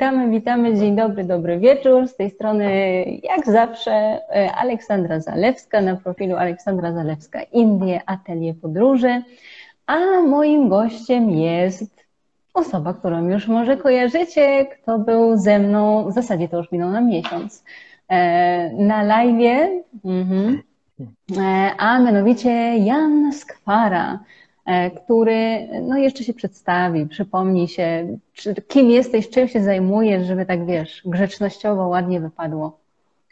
Witamy, witamy, dzień dobry, dobry wieczór. Z tej strony, jak zawsze, e, Aleksandra Zalewska na profilu Aleksandra Zalewska Indie, Atelier Podróży. A moim gościem jest osoba, którą już może kojarzycie, kto był ze mną, w zasadzie to już minął nam miesiąc, e, na live, mhm. E, a mianowicie Jan Skwara który no jeszcze się przedstawi, przypomni się, czy, kim jesteś, czym się zajmujesz, żeby tak wiesz, grzecznościowo ładnie wypadło.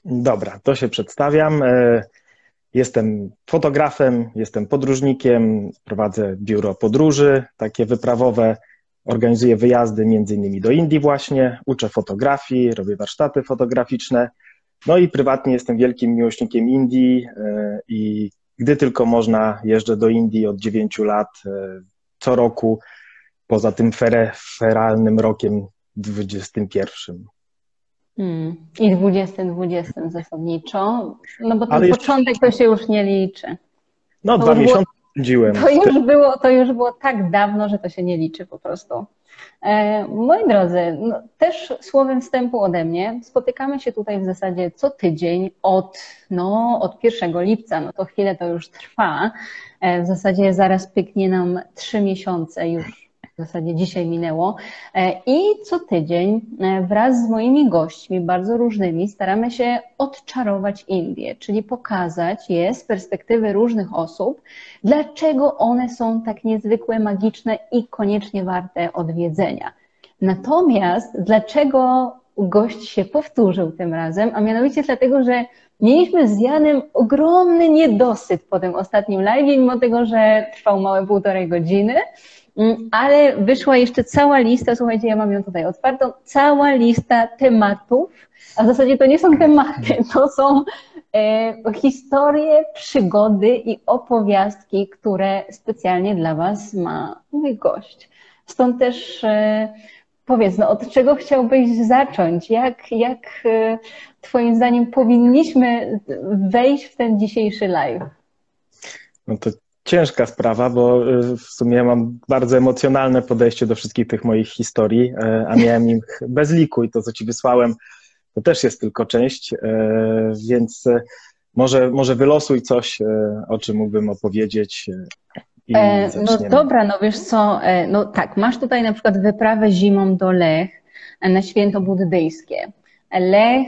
Dobra, to się przedstawiam. E, jestem fotografem, jestem podróżnikiem, prowadzę biuro podróży, takie wyprawowe, organizuję wyjazdy między innymi do Indii właśnie, uczę fotografii, robię warsztaty fotograficzne. No i prywatnie jestem wielkim miłośnikiem Indii e, i gdy tylko można, jeżdżę do Indii od 9 lat e, co roku, poza tym feralnym rokiem 21. Hmm. I 2020 zasadniczo, no bo ten jeszcze... początek to się już nie liczy. No, to dwa miesiące spędziłem. To już, było, to już było tak dawno, że to się nie liczy po prostu. E, moi drodzy, no, też słowem wstępu ode mnie, spotykamy się tutaj w zasadzie co tydzień od, no, od 1 lipca, no to chwilę to już trwa. E, w zasadzie zaraz pyknie nam trzy miesiące już w zasadzie dzisiaj minęło. E, I co tydzień e, wraz z moimi gośćmi, bardzo różnymi, staramy się odczarować Indie, czyli pokazać je z perspektywy różnych osób, dlaczego one są tak niezwykłe, magiczne i koniecznie warte odwiedzenia. Natomiast dlaczego gość się powtórzył tym razem, a mianowicie dlatego, że mieliśmy z Janem ogromny niedosyt po tym ostatnim live, mimo tego, że trwał małe półtorej godziny. Mm, ale wyszła jeszcze cała lista, słuchajcie, ja mam ją tutaj otwartą, cała lista tematów, a w zasadzie to nie są tematy, to są e, historie, przygody i opowiastki, które specjalnie dla Was ma mój gość. Stąd też e, powiedz, no, od czego chciałbyś zacząć? Jak, jak e, Twoim zdaniem powinniśmy wejść w ten dzisiejszy live? No to ciężka sprawa, bo y, w sumie mam bardzo emocjonalne podejście do wszystkich tych moich historii, e, a miałem ich bez liku i to, co ci wysłałem, to też jest tylko część, e, więc e, może, może wylosuj coś, o czym mógłbym opowiedzieć. no dobra, no wiesz co, no tak, masz tutaj na przykład wyprawę zimą do Lech na święto buddyjskie. Lech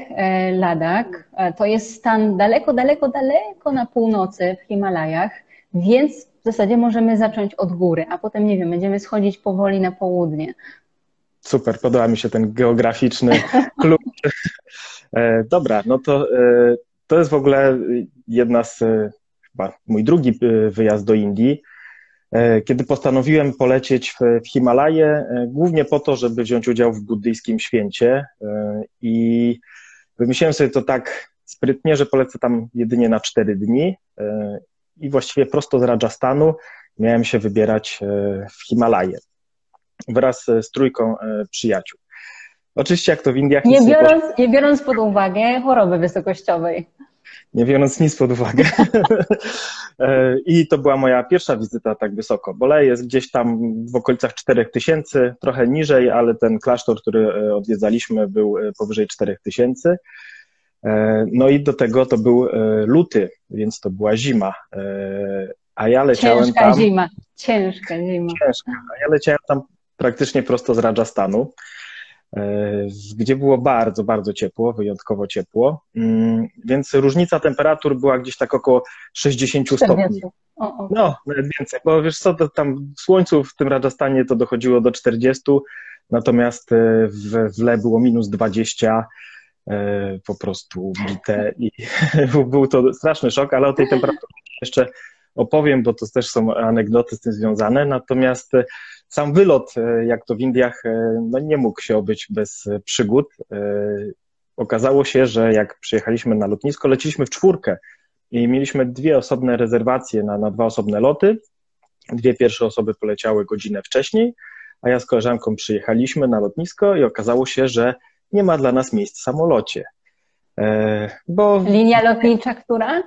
Ladak to jest stan daleko, daleko, daleko na północy w Himalajach. Więc w zasadzie możemy zacząć od góry, a potem, nie wiem, będziemy schodzić powoli na południe. Super, podoba mi się ten geograficzny klucz. E, dobra, no to e, to jest w ogóle jedna z, e, chyba mój drugi wyjazd do Indii, kiedy postanowiłem polecieć w, Himalaje, głównie po to, żeby wziąć udział w buddyjskim święcie i wymyśliłem sobie to tak sprytnie, że polecę tam jedynie na cztery dni i właściwie prosto z Rajasthanu miałem się wybierać e, w Himalaje wraz z trójką e, przyjaciół. Oczywiście jak to w Indiach... Nie biorąc, nie, nie biorąc pod uwagę choroby wysokościowej. Nie biorąc nic pod uwagę. E, I to była moja pierwsza wizyta tak wysoko. Bole jest gdzieś tam w okolicach 4000, trochę niżej, ale ten klasztor, który odwiedzaliśmy, był powyżej 4000. E, no i do tego to był e, luty, więc to była zima. E, a ja leciałem ciężka tam. Zima. Ciężka zima. Ciężka. A ja leciałem tam praktycznie prosto z Rajasthanu, gdzie było bardzo, bardzo ciepło, wyjątkowo ciepło. Mm, więc różnica temperatur była gdzieś tak około 60 stopni. No, nawet więcej, bo wiesz co, to tam w słońcu w tym Rajasthanie to dochodziło do 40, natomiast w, w Le było minus 20 E, po prostu bite i był to straszny szok, ale o tej temperaturze jeszcze opowiem, bo to też są anegdoty z tym związane. Natomiast e, sam wylot, e, jak to w Indiach, no nie mógł się obyć bez przygód. Okazało się, że jak przyjechaliśmy na lotnisko, leciliśmy w czwórkę i mieliśmy dwie osobne rezerwacje na, na dwa osobne loty. Dwie pierwsze osoby poleciały godzinę wcześniej, a ja z koleżanką przyjechaliśmy na lotnisko i okazało się, że nie ma dla nas miejsc w samolocie. E, bo... Linia lotnicza, która?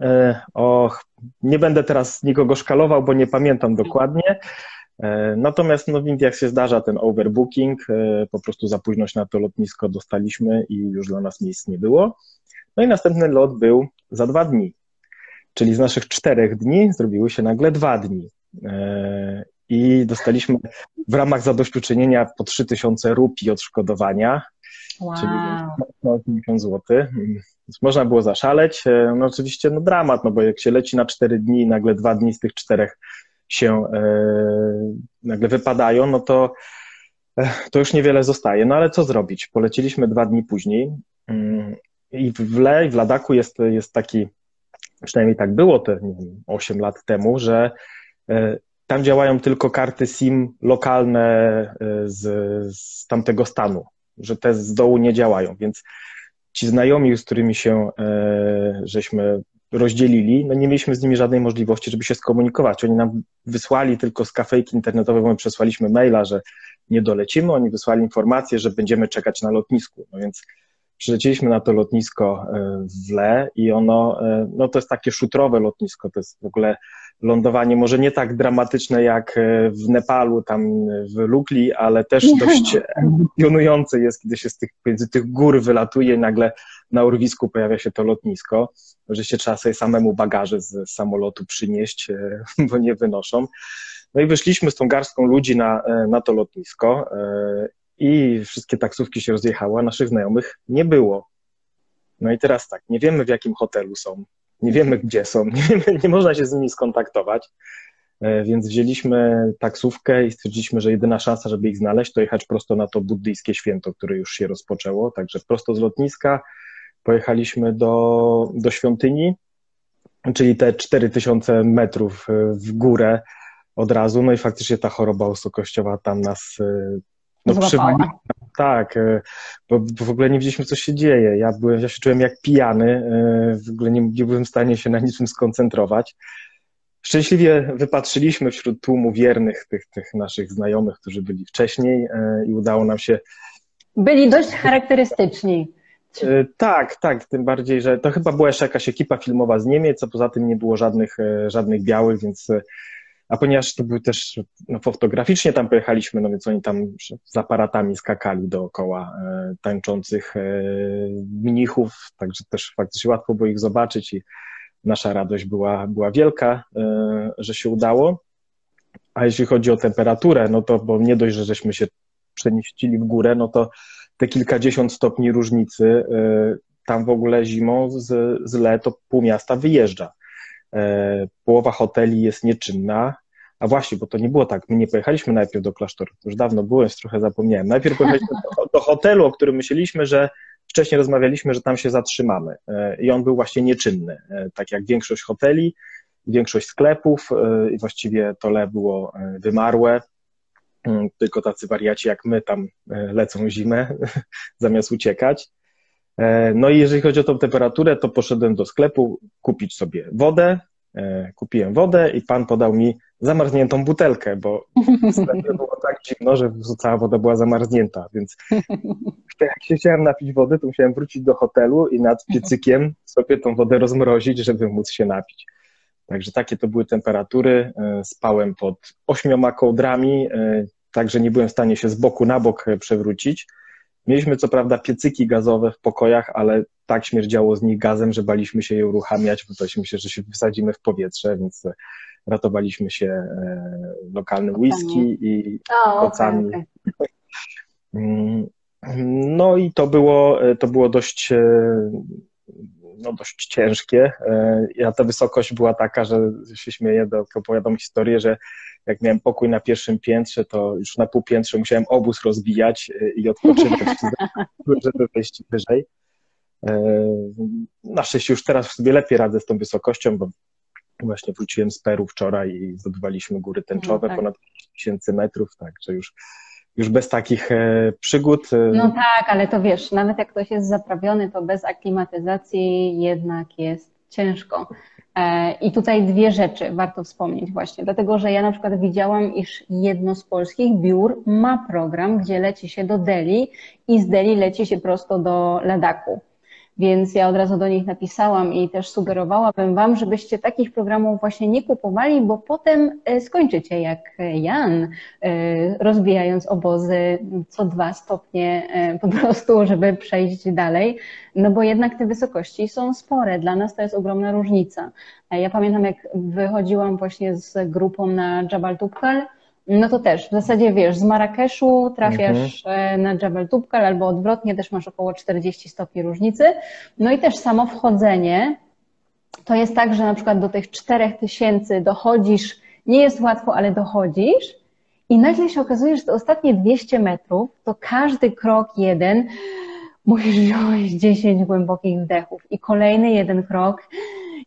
E, och, nie będę teraz nikogo szkalował, bo nie pamiętam dokładnie, Natomiast no, w Indiach się zdarza ten overbooking, po prostu za późność na to lotnisko dostaliśmy i już dla nas miejsc nie było. No i następny lot był za dwa dni, czyli z naszych czterech dni zrobiły się nagle dwa dni. I dostaliśmy w ramach zadośćuczynienia po 3000 rupii odszkodowania, wow. czyli 80 zł. Więc można było zaszaleć. E, no oczywiście no dramat, no bo jak się leci na 4 dni i nagle dwa dni z tych czterech się e, nagle wypadają, no to, e, to już niewiele zostaje. No ale co zrobić? Poleciliśmy dwa dni później mm, i w Le, w Ladaku jest, jest taki, przynajmniej tak było te nie wiem, 8 lat temu, że tam działają tylko karty SIM lokalne e, z, z tamtego stanu, że te z dołu nie działają, więc ci znajomi, z którymi się e, żeśmy rozdzielili, no nie mieliśmy z nimi żadnej możliwości, żeby się skomunikować. Oni nam wysłali tylko z kafejki internetowej, bo my przesłaliśmy maila, że nie dolecimy, oni wysłali informację, że będziemy czekać na lotnisku. No więc przylecieliśmy na to lotnisko e, w Le i ono, e, no to jest takie szutrowe lotnisko, to jest w ogóle lądowanie może nie tak dramatyczne jak e, w Nepalu, tam w Lukli, ale też dość emocjonujące jest, kiedy się z tych, między tych gór wylatuje i nagle na urwisku pojawia się to lotnisko, się trzeba sobie samemu bagaże z samolotu przynieść, bo nie wynoszą. No i wyszliśmy z tą garstką ludzi na, na to lotnisko i wszystkie taksówki się rozjechały, a naszych znajomych nie było. No i teraz tak, nie wiemy w jakim hotelu są, nie wiemy gdzie są, nie, wiemy, nie można się z nimi skontaktować, e, więc wzięliśmy taksówkę i stwierdziliśmy, że jedyna szansa, żeby ich znaleźć, to jechać prosto na to buddyjskie święto, które już się rozpoczęło, także prosto z lotniska pojechaliśmy do, do świątyni, czyli te 4000 metrów e, w górę od razu, no i faktycznie ta choroba wysokościowa tam nas e, no, Złapała. Tak, e, bo w ogóle nie wiedzieliśmy, co się dzieje. Ja, byłem, ja się czułem jak pijany, e, w ogóle nie, nie byłem w stanie się na niczym skoncentrować. Szczęśliwie wypatrzyliśmy wśród tłumu wiernych tych, tych naszych znajomych, którzy byli wcześniej e, i udało nam się. Byli dość charakterystyczni. Tak, tak, tym bardziej, że to chyba była jeszcze jakaś ekipa filmowa z Niemiec, a poza tym nie było żadnych, żadnych białych, więc a ponieważ to był też no, fotograficznie tam pojechaliśmy, no więc oni tam z aparatami skakali dookoła e, tańczących e, mnichów, także też faktycznie łatwo było ich zobaczyć i nasza radość była, była wielka, e, że się udało. A jeśli chodzi o temperaturę, no to bo nie dość, że żeśmy się przenieścili w górę, no to te kilkadziesiąt stopni różnicy, e, tam w ogóle zimą z, z Le to pół miasta wyjeżdża. E, połowa hoteli jest nieczynna. A właśnie, bo to nie było tak. My nie pojechaliśmy najpierw do klasztoru. To już dawno już trochę zapomniałem. Najpierw pojechaliśmy do, do hotelu, o którym myśleliśmy, że wcześniej rozmawialiśmy, że tam się zatrzymamy. E, I on był właśnie nieczynny. E, tak jak większość hoteli, większość sklepów i właściwie to le było wymarłe. Mm, tylko tacy wariaci jak my tam lecą zimę, zamiast uciekać. E, no i jeżeli chodzi o tą temperaturę, to poszedłem do sklepu kupić sobie wodę. E, kupiłem wodę i pan podał mi zamarzniętą butelkę, bo w sklepie było tak zimno, że cała woda była zamarznięta, więc jak się chciałem napić wody, to musiałem wrócić do hotelu i nad piecykiem sobie tą wodę rozmrozić, żeby móc się napić. Także takie to były temperatury. E, spałem pod ośmioma kołdrami, także nie byłem w stanie się z boku na bok przewrócić. Mieliśmy co prawda piecyki gazowe w pokojach, ale tak śmierdziało z nich gazem, że baliśmy się je uruchamiać, bo to się, że się wsadzimy w powietrze, więc ratowaliśmy się e, lokalnym whisky i kocami. Okay, okay. No i to było, to było dość, e, no dość ciężkie. E, ja ta wysokość była taka, że się śmieję, do, opowiadam historię, że jak miałem pokój na pierwszym piętrze, to już na półpiętrze musiałem obóz rozbijać y, i odpoczywać, żeby wejść wyżej. E, na szczęście już teraz sobie lepiej radzę z tą wysokością, bo właśnie wróciłem z Peru wczoraj i zdobywaliśmy góry tęczowe, no tak. ponad tysięcy metrów, także już, już bez takich e, przygód. E, no tak, ale to wiesz, nawet jak ktoś jest zaprawiony, to bez aklimatyzacji jednak jest ciężko. E, I tutaj dwie rzeczy warto wspomnieć właśnie, dlatego że ja na przykład widziałam, iż jedno z polskich biur ma program, gdzie leci się do Delhi i z Delhi leci się prosto do Ladaku. Więc ja od razu do nich napisałam i też sugerowałabym Wam, żebyście takich programów właśnie nie kupowali, bo potem e, skończycie jak Jan, e, rozbijając obozy co dwa stopnie e, po prostu, żeby przejść dalej. No bo jednak te wysokości są spore. Dla nas to jest ogromna różnica. Ja pamiętam, jak wychodziłam właśnie z grupą na Jabal Tubkal, no to też w zasadzie wiesz, z Marrakeszu trafiasz mhm. na Jabal Tubkal albo odwrotnie, też masz około 40 stopni różnicy. No i też samo wchodzenie, to jest tak, że na przykład do tych 4000 dochodzisz, nie jest łatwo, ale dochodzisz i nagle się okazuje, że te ostatnie 200 metrów, to każdy krok jeden musisz wziąć 10 głębokich wdechów i kolejny jeden krok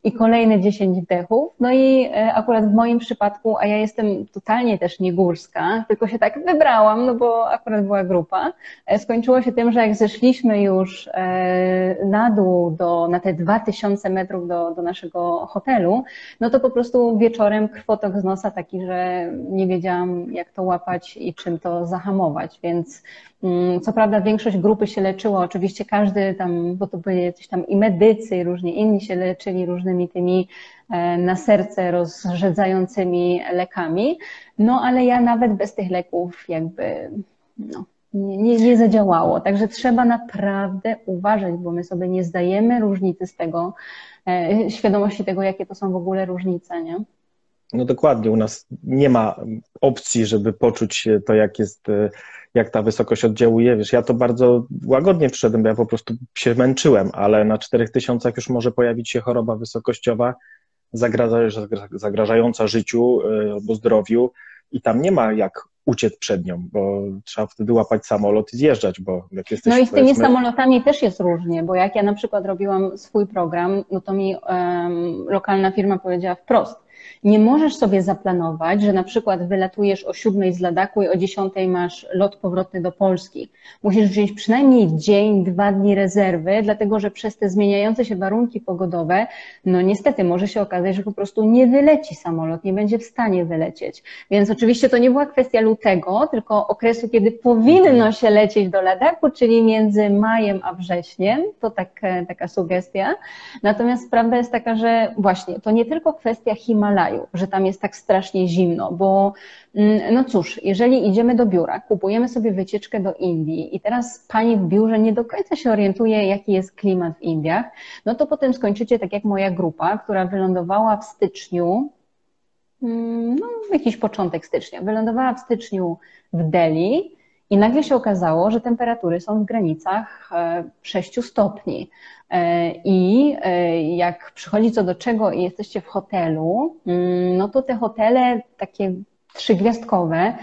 i kolejne 10 wdechów. No i e, akurat w moim przypadku, a ja jestem totalnie też nie górska, tylko się tak wybrałam, no bo akurat była grupa, e, skończyło się tym, że jak zeszliśmy już e, na dół do, na te 2000 metrów do, do naszego hotelu, no to po prostu wieczorem krwotok z nosa taki, że nie wiedziałam jak to łapać i czym to zahamować, więc mm, co prawda większość grupy się leczyła, oczywiście każdy tam, bo to byli jacyś tam i medycy, i różnie inni się leczyli różnymi różnymi tymi e, na serce rozrzedzającymi lekami. No ale ja nawet bez tych leków jakby no, nie, nie zadziałało. Także trzeba naprawdę uważać, bo my sobie nie zdajemy różnicy z tego, e, świadomości tego, jakie to są w ogóle różnice, nie? No dokładnie, u nas nie ma opcji, żeby poczuć to, jak jest, e, jak ta wysokość oddziałuje. Wiesz, ja to bardzo łagodnie przyszedłem, bo ja po prostu się męczyłem, ale na 4000 już może pojawić się choroba wysokościowa zagrażająca życiu e, albo zdrowiu i tam nie ma jak uciec przed nią, bo trzeba wtedy łapać samolot i zjeżdżać, bo jak jesteś... No i z tymi samolotami też jest różnie, bo jak ja na przykład robiłam swój program, no to mi um, lokalna firma powiedziała wprost, nie możesz sobie zaplanować, że na przykład wylatujesz o siódmej z Ladaku i o dziesiątej masz lot powrotny do Polski. Musisz wziąć przynajmniej dzień, dwa dni rezerwy, dlatego że przez te zmieniające się warunki pogodowe, no niestety może się okazać, że po prostu nie wyleci samolot, nie będzie w stanie wylecieć. Więc oczywiście to nie była kwestia lutego, tylko okresu, kiedy powinno się lecieć do Ladaku, czyli między majem a wrześniem. To tak, taka sugestia. Natomiast prawda jest taka, że właśnie to nie tylko kwestia Himalaju, że tam jest tak strasznie zimno, bo mm, no cóż, jeżeli idziemy do biura, kupujemy sobie wycieczkę do Indii i teraz pani w biurze nie do końca się orientuje, jaki jest klimat w Indiach, no to potem skończycie tak jak moja grupa, która wylądowała w styczniu, mm, no jakiś początek stycznia, wylądowała w styczniu w Delhi, i nagle się okazało, że temperatury są w granicach 6 e, stopni. E, I e, jak przychodzi co do czego i jesteście w hotelu, mm, no to te hotele takie trzygwiazdkowe,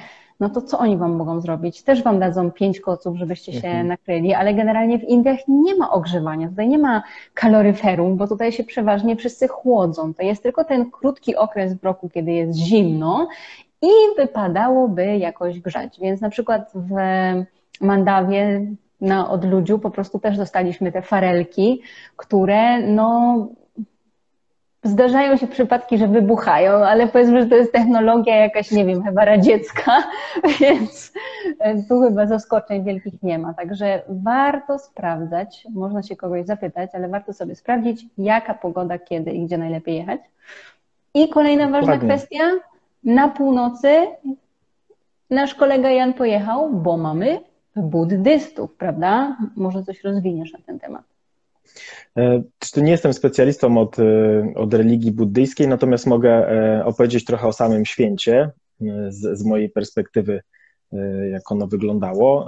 no to co oni wam mogą zrobić? Też wam dadzą pięć koców, żebyście się mhm. nakryli, ale generalnie w Indiach nie ma ogrzewania, tutaj nie ma kaloryferum, bo tutaj się przeważnie wszyscy chłodzą. To jest tylko ten krótki okres w roku, kiedy jest zimno i wypadałoby jakoś grzać. Więc na przykład w Mandawie na odludziu po prostu też dostaliśmy te farelki, które no zdarzają się przypadki, że wybuchają, ale powiedzmy, że to jest technologia jakaś, nie wiem, chyba radziecka, więc tu chyba zaskoczeń wielkich nie ma. Także warto sprawdzać, można się kogoś zapytać, ale warto sobie sprawdzić, jaka pogoda, kiedy i gdzie najlepiej jechać. I kolejna ważna kwestia, na północy nasz kolega Jan pojechał, bo mamy buddystów, prawda? Może coś rozwiniesz na ten temat. E, nie jestem specjalistą od, e, od religii buddyjskiej, natomiast mogę e, opowiedzieć trochę o samym święcie z, z mojej perspektywy, jak ono wyglądało.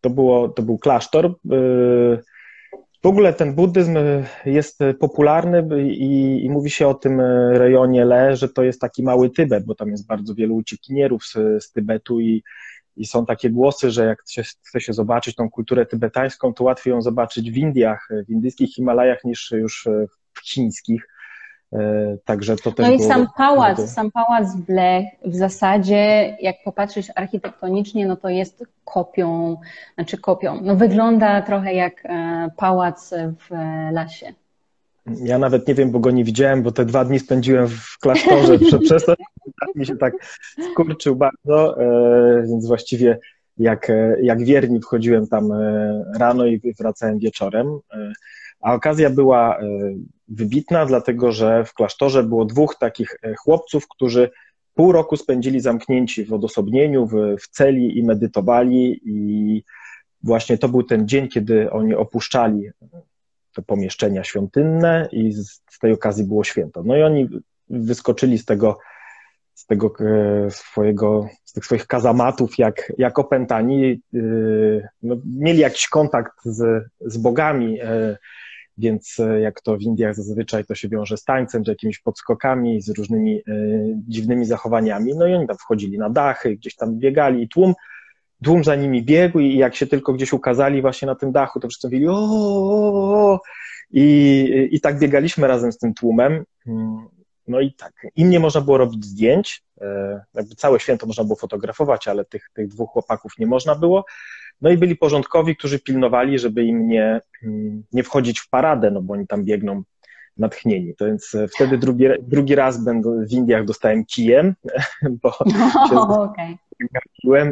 To, było, to był klasztor ogóle ten buddyzm e, jest popularny i, i, mówi się o tym e, rejonie Le, że to jest taki mały Tybet, bo tam jest bardzo wielu uciekinierów z, z Tybetu i, i są takie głosy, że jak się, chce się zobaczyć tą kulturę tybetańską, to łatwiej ją zobaczyć w Indiach, w indyjskich Himalajach niż już w chińskich. E, także to też No i sam pałac, bardzo... sam pałac w Blech w zasadzie, jak popatrzysz architektonicznie, no to jest kopią, znaczy kopią, no wygląda trochę jak e, pałac w lasie. Ja nawet nie wiem, bo go nie widziałem, bo te dwa dni spędziłem w klasztorze, przez to mi się tak skurczył bardzo, e, więc właściwie jak, jak wierni wchodziłem tam rano i wracałem wieczorem. A okazja była wybitna, dlatego że w klasztorze było dwóch takich chłopców, którzy pół roku spędzili zamknięci w odosobnieniu, w, w celi i medytowali i właśnie to był ten dzień, kiedy oni opuszczali te pomieszczenia świątynne i z, z tej okazji było święto. No i oni wyskoczyli z tego, z tego e, swojego, z tych swoich kazamatów jak, jak opętani. E, no, mieli jakiś kontakt z, z bogami, e, więc jak to w Indiach zazwyczaj to się wiąże z tańcem, czy jakimiś podskokami, z różnymi dziwnymi zachowaniami. No i oni tam wchodzili na dachy, gdzieś tam biegali i tłum tłum za nimi biegł i jak się tylko gdzieś ukazali właśnie na tym dachu, to wszyscy mówili o, i, i tak biegaliśmy razem z tym tłumem. No i tak, im nie można było robić zdjęć, e, jakby całe święto można było fotografować, ale tych, tych dwóch chłopaków nie można było. No i byli porządkowi, którzy pilnowali, żeby im nie, nie wchodzić w paradę, no bo oni tam biegną natchnieni. To więc e, wtedy drugi, drugi raz będę w Indiach dostałem kijem, bo no, okay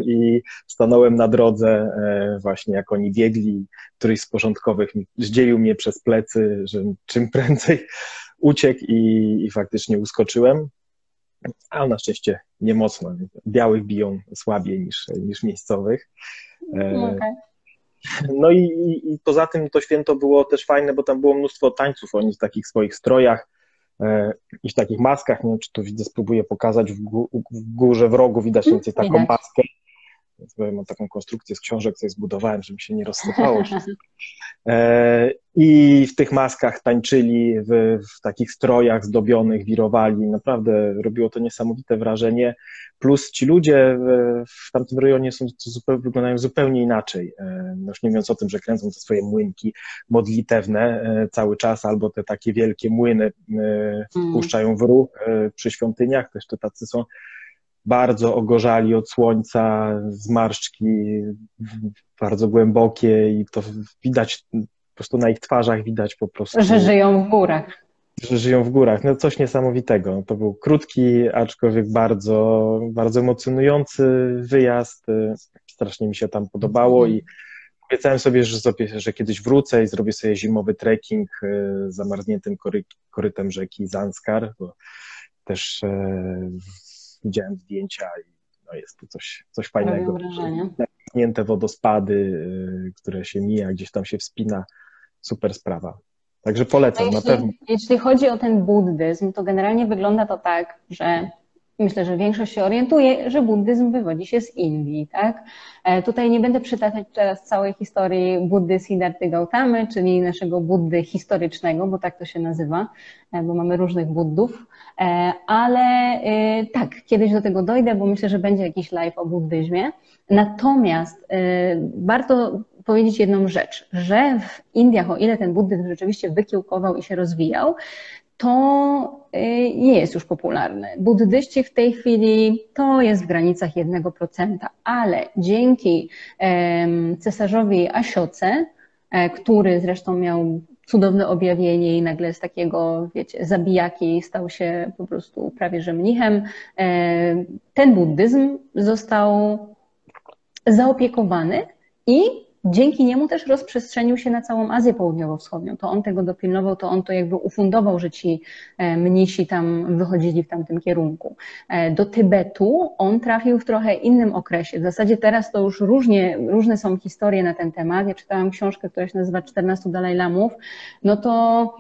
i stanąłem na drodze e, właśnie jak oni biegli. Któryś z porządkowych zdzielił mnie przez plecy, że czym prędzej uciekł i, i faktycznie uskoczyłem. A na szczęście nie mocno. Białych biją słabiej niż, niż miejscowych. E, no, okay. No i, i, poza tym to święto było też fajne, bo tam było mnóstwo tańców, oni w takich swoich strojach E, i w takich maskach, nie wiem, czy to widzę, spróbuję pokazać, w, gó w górze w rogu widać więcej taką maskę, mam taką konstrukcję z książek, co zbudowałem, żeby się nie rozsypało. E, I w tych maskach tańczyli, w, w, takich strojach zdobionych, wirowali. Naprawdę robiło to niesamowite wrażenie. Plus ci ludzie w, w tamtym rejonie są, zupełnie, wyglądają zupełnie inaczej. E, no już nie mówiąc o tym, że kręcą te swoje młynki modlitewne e, cały czas, albo te takie wielkie młyny mm. wpuszczają w ruch przy świątyniach. Też te tacy są bardzo ogorzali od słońca, zmarszczki bardzo głębokie i to widać po prostu na ich twarzach widać po prostu. Że żyją w górach. Że żyją w górach. No coś niesamowitego. To był krótki, aczkolwiek bardzo, bardzo emocjonujący wyjazd. Strasznie mi się tam podobało i obiecałem sobie, że, sobie, że kiedyś wrócę i zrobię sobie zimowy trekking e, zamarzniętym kory, korytem rzeki Zanskar, bo też e, widziałem zdjęcia i no jest to coś, coś fajnego. Zamknięte wodospady, y, które się mija, gdzieś tam się wspina. Super sprawa. Także polecam, no jeśli, na pewno. Jeśli chodzi o ten buddyzm, to generalnie wygląda to tak, że myślę, że większość się orientuje, że buddyzm wywodzi się z Indii, tak? E, tutaj nie będę przytaczać teraz całej historii Buddy Siddhartha Gautamy, czyli naszego Buddy historycznego, bo tak to się nazywa, e, bo mamy różnych Buddów, e, ale tak, kiedyś do tego dojdę, bo myślę, że będzie jakiś live o buddyzmie. Natomiast warto powiedzieć jedną rzecz, że w Indiach, o ile ten buddyzm rzeczywiście wykiełkował i się rozwijał, to y, nie jest już popularne. Buddyści w tej chwili to jest w granicach 1%, ale dzięki cesarzowi Asioce, e, który zresztą miał cudowne objawienie i nagle z takiego, wiecie, zabijaki stał się po prostu prawie że mnichem, e, ten buddyzm został zaopiekowany i Dzięki niemu też rozprzestrzenił się na całą Azję Południowo-Wschodnią. To on tego dopilnował, to on to jakby ufundował, że ci e, mnisi tam wychodzili w tamtym kierunku. E, do Tybetu on trafił w trochę innym okresie. W zasadzie teraz to już różnie, różne są historie na ten temat. Ja czytałam książkę, która się nazywa 14 Dalaj Lamów. No to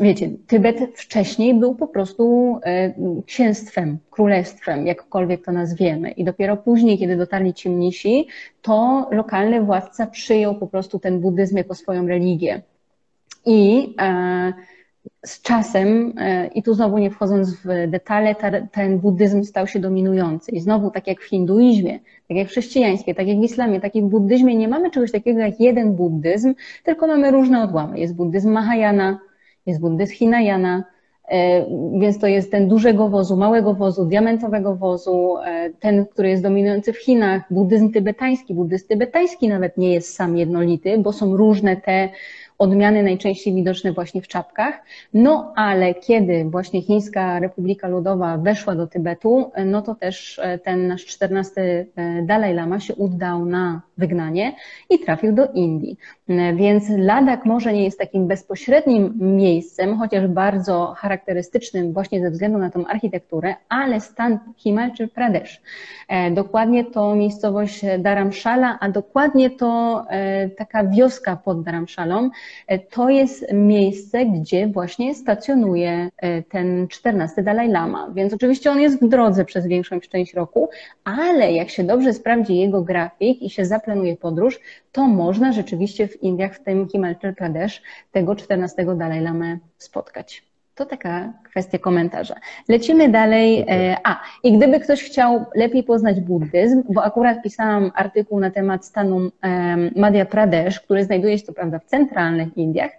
wiecie, Tybet wcześniej był po prostu e, księstwem, królestwem, jakkolwiek to nazwiemy. I dopiero później, kiedy dotarli ci mnisi, to lokalny władca przyjął po prostu ten buddyzm jako swoją religię. I e, z czasem, e, i tu znowu nie wchodząc w detale, ten buddyzm stał się dominujący. I znowu, tak jak w hinduizmie, tak jak w chrześcijaństwie, tak jak w islamie, tak jak w buddyzmie, nie mamy czegoś takiego jak jeden buddyzm, tylko mamy różne odłamy. Jest buddyzm Mahayana, jest buddyzm Hinayana, e, więc to jest ten dużego wozu, małego wozu, diamentowego wozu, e, ten, który jest dominujący w Chinach, buddyzm tybetański. Buddyzm tybetański nawet nie jest sam jednolity, bo są różne te odmiany najczęściej widoczne właśnie w czapkach. No ale kiedy właśnie Chińska Republika Ludowa weszła do Tybetu, no to też ten nasz czternasty Dalaj Lama się udał na wygnanie i trafił do Indii. Więc Ladak może nie jest takim bezpośrednim miejscem, chociaż bardzo charakterystycznym właśnie ze względu na tą architekturę, ale stan Himachal Pradesh. E, dokładnie to miejscowość Dharamshala, a dokładnie to e, taka wioska pod Dharamshalą, e, to jest miejsce, gdzie właśnie stacjonuje ten czternasty Dalaj Lama. Więc oczywiście on jest w drodze przez większą część roku, ale jak się dobrze sprawdzi jego grafik i się zaplanuje podróż, to można rzeczywiście w Indiach, w tym Himachal Pradesh, tego 14 Dalaj Lamę spotkać. To taka kwestia komentarza. Lecimy dalej. E, a, i gdyby ktoś chciał lepiej poznać buddyzm, bo akurat pisałam artykuł na temat stanu Madhya Pradesh, który znajduje się to prawda w centralnych Indiach,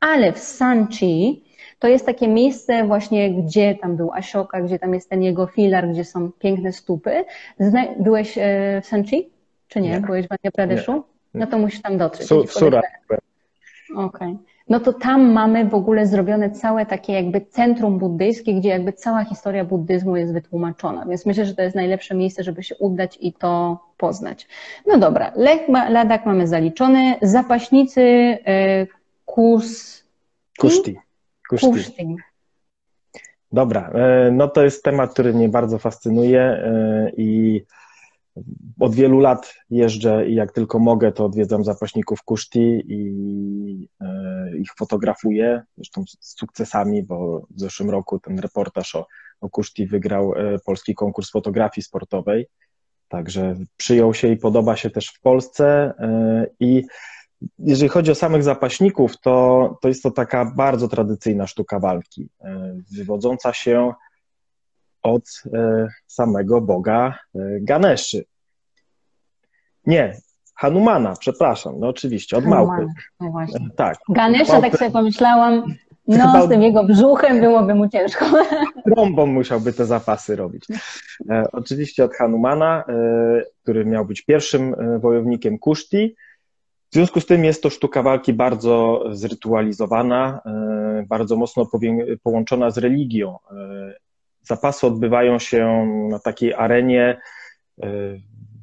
ale w Sanchi, to jest takie miejsce właśnie, gdzie tam był Ashoka, gdzie tam jest ten jego filar, gdzie są piękne stupy. Byłeś e, w Sanchi? Czy nie? nie. Byłeś w Madhya Pradeshu? Nie. No to musisz tam dotrzeć. Su. Okej. Okay. No to tam mamy w ogóle zrobione całe takie jakby centrum buddyjskie, gdzie jakby cała historia buddyzmu jest wytłumaczona. Więc myślę, że to jest najlepsze miejsce, żeby się udać i to poznać. No dobra, Lech Ladak mamy zaliczony. Zapaśnicy y, kurs... Kuszti. Kuszti. Kuszti. Dobra, e, no to jest temat, który mnie bardzo fascynuje e, i od wielu lat jeżdżę i jak tylko mogę, to odwiedzam zapaśników Kuszti i e, ich fotografuję, zresztą z sukcesami, bo w zeszłym roku ten reportaż o, o Kuszti wygrał e, polski konkurs fotografii sportowej, także przyjął się i podoba się też w Polsce e, i jeżeli chodzi o samych zapaśników, to, to jest to taka bardzo tradycyjna sztuka walki, wywodząca się od e, samego boga e, Ganeszy. Nie, Hanumana, przepraszam, no oczywiście, od Hanuman. małpy. No właśnie. E, tak. Ganesza, małpy... tak sobie pomyślałam, no Chyba... z tym jego brzuchem byłoby mu ciężko. Trąbą musiałby te zapasy robić. E, oczywiście od Hanumana, e, który miał być pierwszym wojownikiem Kuszti. W związku z tym jest to sztuka walki bardzo zrytualizowana, e, bardzo mocno połączona z religią zapasy odbywają się na takiej arenie e,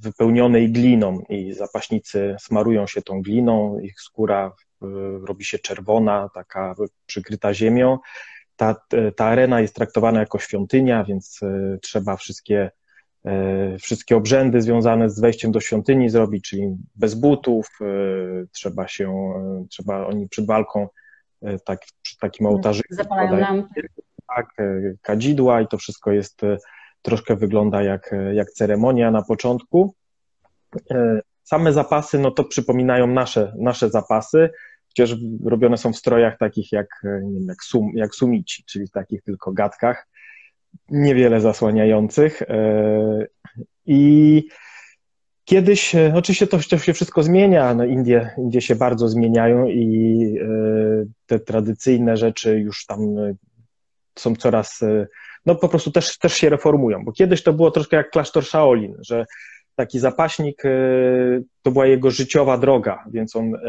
wypełnionej gliną i zapaśnicy smarują się tą gliną, ich skóra e, robi się czerwona, taka przykryta ziemią. Ta, ta arena jest traktowana jako świątynia, więc e, trzeba wszystkie, wszystkie obrzędy związane z wejściem do świątyni zrobić, czyli bez butów, trzeba się, trzeba oni przed walką tak, przy takim ołtarzyku zapalają lampy tak, e, kadzidła i to wszystko jest, e, troszkę wygląda jak, e, jak ceremonia na początku. Same zapasy, no to przypominają nasze, nasze zapasy, chociaż robione są w strojach takich jak, nie wiem, jak, sum, jak sumici, czyli w takich tylko gadkach, niewiele zasłaniających. I kiedyś, oczywiście to, to się wszystko zmienia, no Indie, Indie się bardzo zmieniają i te tradycyjne rzeczy już tam są coraz, e, no po prostu też, też się reformują, bo kiedyś to było troszkę jak klasztor Shaolin, że taki zapaśnik e, to była jego życiowa droga, więc on e,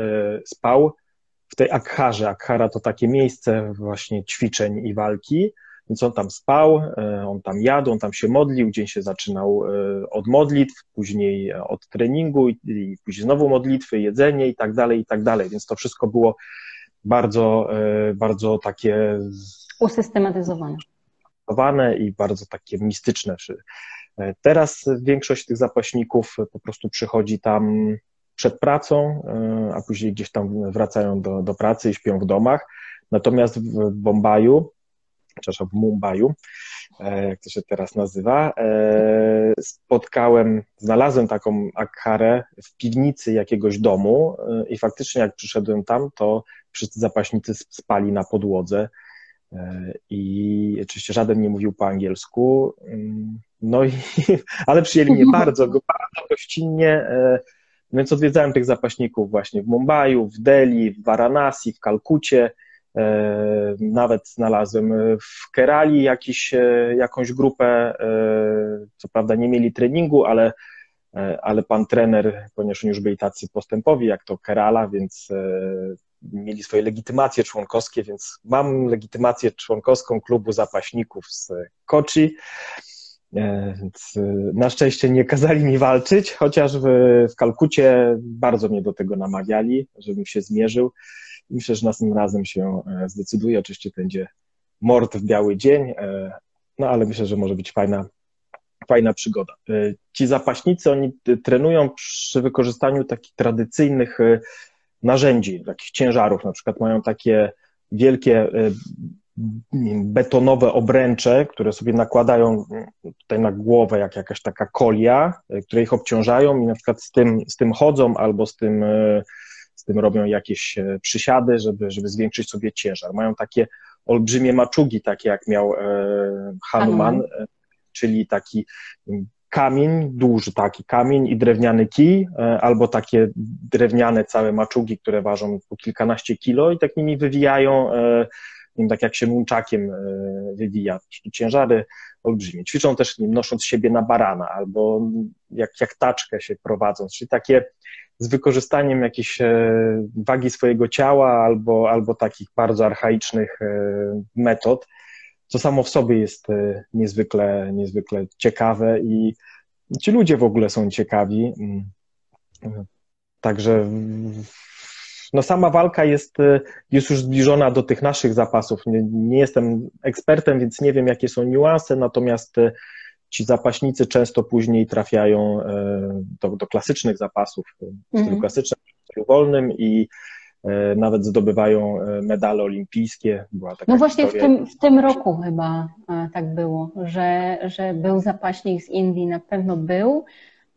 spał w tej Akharze. Akhara to takie miejsce właśnie ćwiczeń i walki, więc on tam spał, on tam jadł, on tam się modlił, dzień się zaczynał od modlitw, później od treningu i później znowu modlitwy, jedzenie i tak dalej, i tak dalej, więc to wszystko było bardzo, bardzo takie Usystematyzowane. I bardzo takie mistyczne. E, teraz większość tych zapaśników po prostu przychodzi tam przed pracą, e, a później gdzieś tam wracają do, do pracy i śpią w domach. Natomiast w Bombaju, przepraszam, w Mumbaju, e, jak to się teraz nazywa, spotkałem, znalazłem taką akharę w piwnicy jakiegoś domu i faktycznie jak przyszedłem tam, to wszyscy zapaśnicy spali na podłodze i oczywiście żaden nie mówił po angielsku. No i, ale przyjęli mnie bardzo, bardzo gościnnie, e, więc odwiedzałem tych zapaśników właśnie w Mumbaiu, w Delhi, w Varanasi, w Kalkucie. Nawet znalazłem w Kerali jakiś, jakąś grupę, co prawda nie mieli treningu, ale, ale pan trener, ponieważ oni już byli tacy postępowi, jak to Kerala, więc mieli swoje legitymacje członkowskie, więc mam legitymację członkowską klubu zapaśników z Kochi. E, więc na szczęście nie kazali mi walczyć, chociaż w, w Kalkucie bardzo mnie do tego namawiali, żebym się zmierzył. Myślę, że następnym razem się zdecyduje. Oczywiście będzie mord w biały dzień, no ale myślę, że może być fajna, fajna przygoda. E, ci zapaśnicy, oni trenują przy wykorzystaniu takich tradycyjnych e, narzędzi, takich ciężarów, na przykład mają takie wielkie e, betonowe obręcze, które sobie nakładają tutaj na głowę, jak jakaś taka kolia, które ich obciążają i na przykład z tym, z tym chodzą albo z tym, z tym robią jakieś przysiady, żeby, żeby zwiększyć sobie ciężar. Mają takie olbrzymie maczugi, takie jak miał Hanuman, czyli taki kamień, duży taki kamień i drewniany kij, e, albo takie drewniane całe maczugi, które ważą po kilkanaście kilo i tak nimi wywijają, e, tak jak się nunchakiem e, wywija. Ciężary olbrzymie. Ćwiczą też nosząc siebie na barana, albo jak, jak taczkę się prowadząc, czyli takie z wykorzystaniem jakiejś wagi swojego ciała albo, albo takich bardzo archaicznych metod co samo w sobie jest e, niezwykle, niezwykle ciekawe i ci ludzie w ogóle są ciekawi. Mm. Także no sama walka jest, e, jest już zbliżona do tych naszych zapasów. Nie, nie, jestem ekspertem, więc nie wiem, jakie są niuanse, natomiast e, ci zapaśnicy często później trafiają do, do klasycznych zapasów, w stylu mm. klasycznym, w stylu wolnym i nawet zdobywają e, medale olimpijskie. no właśnie w tym, w tym roku chyba e, tak było, że, że był zapaśnik z Indii, na pewno był,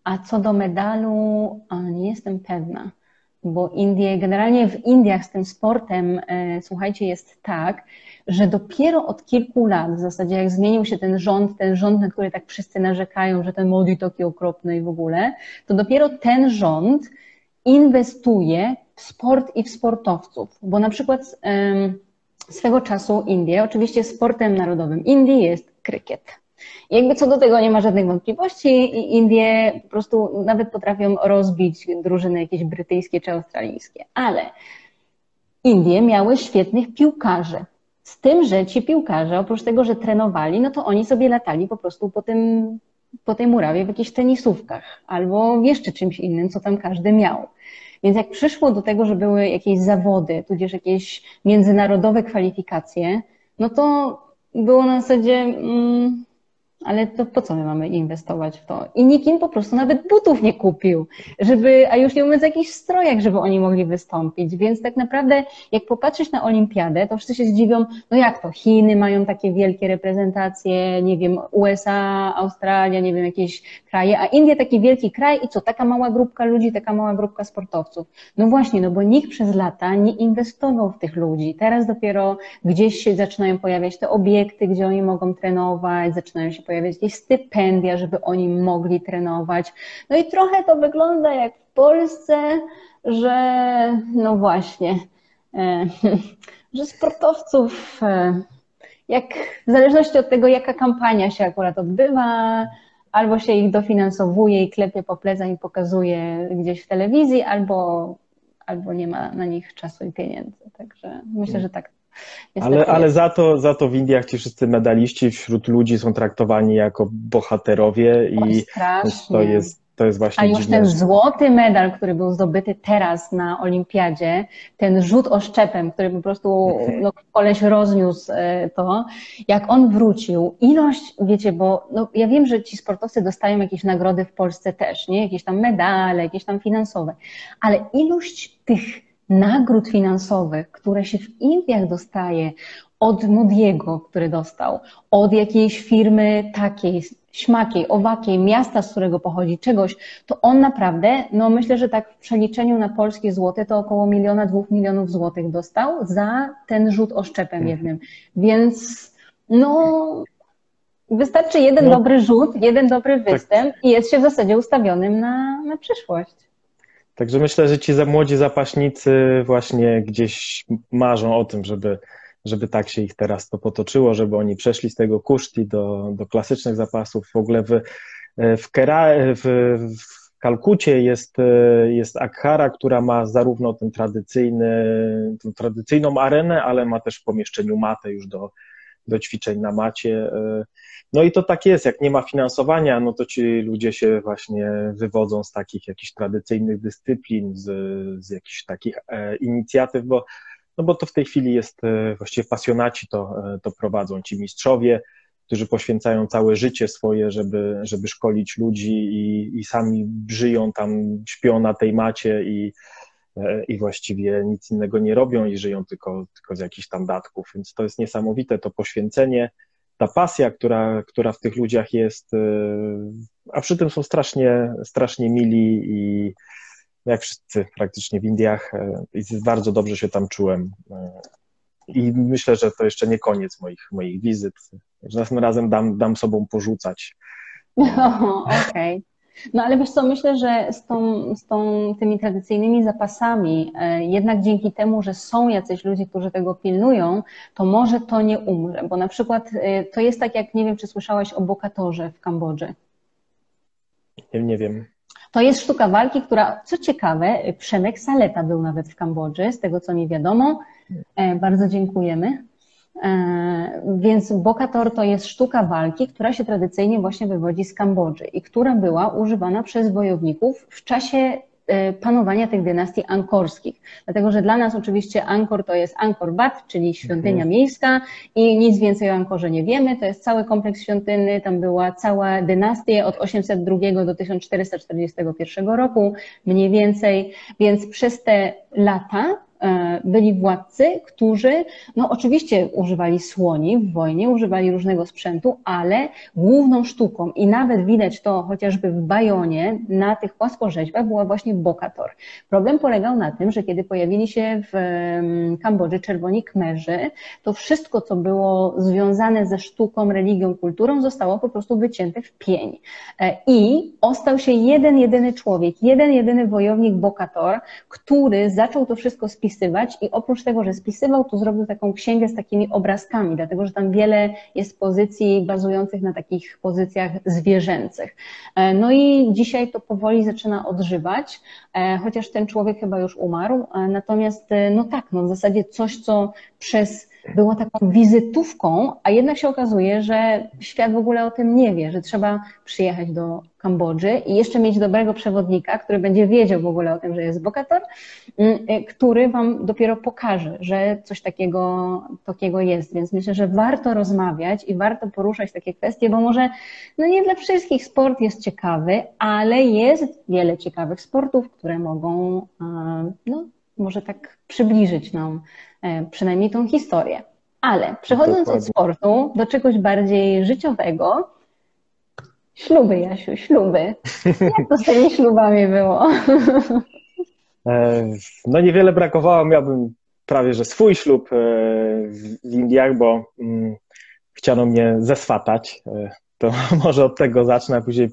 a co do medalu, nie jestem pewna, bo Indie, generalnie w Indiach z tym sportem, słuchajcie, jest tak, że dopiero od kilku lat, w zasadzie jak zmienił się ten rząd, ten rząd, na który tak wszyscy narzekają, że ten Modi taki okropny i w ogóle, to dopiero ten rząd inwestuje w sport i w sportowców, bo na przykład swego czasu Indie, oczywiście sportem narodowym Indii jest krykiet. Jakby co do tego nie ma żadnych wątpliwości i Indie po prostu nawet potrafią rozbić drużyny jakieś brytyjskie czy australijskie. Ale Indie miały świetnych piłkarzy. Z tym, że ci piłkarze, oprócz tego, że trenowali, no to oni sobie latali po prostu po, tym, po tej murawie w jakichś tenisówkach albo jeszcze czymś innym, co tam każdy miał. Więc jak przyszło do tego, że były jakieś zawody, tudzież jakieś międzynarodowe kwalifikacje, no to było na zasadzie, mm, ale to po co my mamy inwestować w to? I nikt im po prostu nawet butów nie kupił, żeby, a już nie mówiąc o jakichś strojach, żeby oni mogli wystąpić. Więc tak naprawdę, jak popatrzeć na olimpiadę, to wszyscy się zdziwią, no jak to, Chiny mają takie wielkie reprezentacje, nie wiem, USA, Australia, nie wiem, jakieś kraje, a Indie taki wielki kraj i co, taka mała grupka ludzi, taka mała grupka sportowców. No właśnie, no bo nikt przez lata nie inwestował w tych ludzi. Teraz dopiero gdzieś się zaczynają pojawiać te obiekty, gdzie oni mogą trenować, zaczynają się pojawiać pojawiać jakieś stypendia, żeby oni mogli trenować. No i trochę to wygląda jak w Polsce, że no właśnie, e, że sportowców, e, jak w zależności od tego, jaka kampania się akurat odbywa, albo się ich dofinansowuje i klepie po plecach i pokazuje gdzieś w telewizji, albo, albo nie ma na nich czasu i pieniędzy. Także myślę, że tak ale, ale za, to, za to w Indiach ci wszyscy medaliści wśród ludzi są traktowani jako bohaterowie i to jest, to jest właśnie. A już dziwne. ten złoty medal, który był zdobyty teraz na Olimpiadzie, ten rzut oszczepem, który po prostu no, koleś rozniósł e, to, jak on wrócił, ilość, wiecie, bo no, ja wiem, że ci sportowcy dostają jakieś nagrody w Polsce też, nie? Jakieś tam medale, jakieś tam finansowe, ale ilość tych nagród finansowych, które się w Indiach dostaje od Modiego, który dostał, od jakiejś firmy takiej, śmakiej, owakiej, miasta, z którego pochodzi, czegoś, to on naprawdę, no myślę, że tak w przeliczeniu na polskie złote to około miliona, dwóch milionów złotych dostał za ten rzut oszczepem mhm. jednym. Więc no wystarczy jeden no, dobry rzut, jeden dobry tak. występ tak. i jest się w zasadzie ustawionym na, na przyszłość. Także myślę, że ci za młodzi zapaśnicy właśnie gdzieś marzą o tym, żeby, żeby tak się ich teraz to potoczyło, żeby oni przeszli z tego kuszti do, do klasycznych zapasów. W ogóle w, w, Kera, w, w Kalkucie jest, jest Akhara, która ma zarówno ten tradycyjny, tą tradycyjną arenę, ale ma też w pomieszczeniu matę już do, do ćwiczeń na macie. No i to tak jest, jak nie ma finansowania, no to ci ludzie się właśnie wywodzą z takich jakichś tradycyjnych dyscyplin, z, z jakichś takich e, inicjatyw, bo, no bo to w tej chwili jest e, właściwie pasjonaci to, e, to prowadzą, ci mistrzowie, którzy poświęcają całe życie swoje, żeby, żeby szkolić ludzi i, i sami żyją tam, śpią na tej macie i, i właściwie nic innego nie robią i żyją tylko, tylko z jakichś tam datków. Więc to jest niesamowite to poświęcenie ta pasja, która, która w tych ludziach jest, y, a przy tym są strasznie, strasznie mili i jak wszyscy praktycznie w Indiach y, i bardzo dobrze się tam czułem. I myślę, że to jeszcze nie koniec moich, moich wizyt. Następnym razem dam, dam sobą porzucać. Okej. Okay. No ale wiesz co, myślę, że z, tą, z tą, tymi tradycyjnymi zapasami, e, jednak dzięki temu, że są jacyś ludzie, którzy tego pilnują, to może to nie umrze, bo na przykład e, to jest tak, jak nie wiem, czy słyszałaś o Bokatorze w Kambodży. Nie, nie wiem. To jest sztuka walki, która, co ciekawe, Przemek Saleta był nawet w Kambodży, z tego co mi wiadomo. E, bardzo dziękujemy. E, więc Bokator to jest sztuka walki, która się tradycyjnie właśnie wywodzi z Kambodży i która była używana przez wojowników w czasie e, panowania tych dynastii ankorskich. Dlatego, że dla nas oczywiście Angkor to jest Angkor Wat, czyli świątynia mhm. miejska i nic więcej o Angkorze nie wiemy. To jest cały kompleks świątynny, tam była cała dynastia od 802 do 1441 roku, mniej więcej, więc przez te lata byli władcy, którzy, no oczywiście używali słoni w wojnie, używali różnego sprzętu, ale główną sztuką i nawet widać to chociażby w Bajonie, na tych płaskorzeźbach była właśnie bokator. Problem polegał na tym, że kiedy pojawili się w Kambodży czerwoni kmerzy, to wszystko, co było związane ze sztuką, religią, kulturą, zostało po prostu wycięte w pień. E, I ostał się jeden, jedyny człowiek, jeden, jedyny wojownik bokator, który zaczął to wszystko spisywać spisywać i oprócz tego, że spisywał, to zrobił taką księgę z takimi obrazkami, dlatego że tam wiele jest pozycji bazujących na takich pozycjach zwierzęcych. E, no i dzisiaj to powoli zaczyna odżywać, e, chociaż ten człowiek chyba już umarł, e, natomiast no tak, no w zasadzie coś, co przez było taką wizytówką, a jednak się okazuje, że świat w ogóle o tym nie wie, że trzeba przyjechać do Kambodży i jeszcze mieć dobrego przewodnika, który będzie wiedział w ogóle o tym, że jest bokator, mm, y, który Wam dopiero pokaże, że coś takiego, takiego jest. Więc myślę, że warto rozmawiać i warto poruszać takie kwestie, bo może no nie dla wszystkich sport jest ciekawy, ale jest wiele ciekawych sportów, które mogą no, może tak przybliżyć nam przynajmniej tą historię. Ale przechodząc Dokładnie. od sportu do czegoś bardziej życiowego, śluby, Jasiu, śluby. Jak to z tymi ślubami było? E, no niewiele brakowało, miałbym prawie, że swój ślub e, w Indiach, bo mm, chciano mnie zeswatać. To może od tego zacznę, a później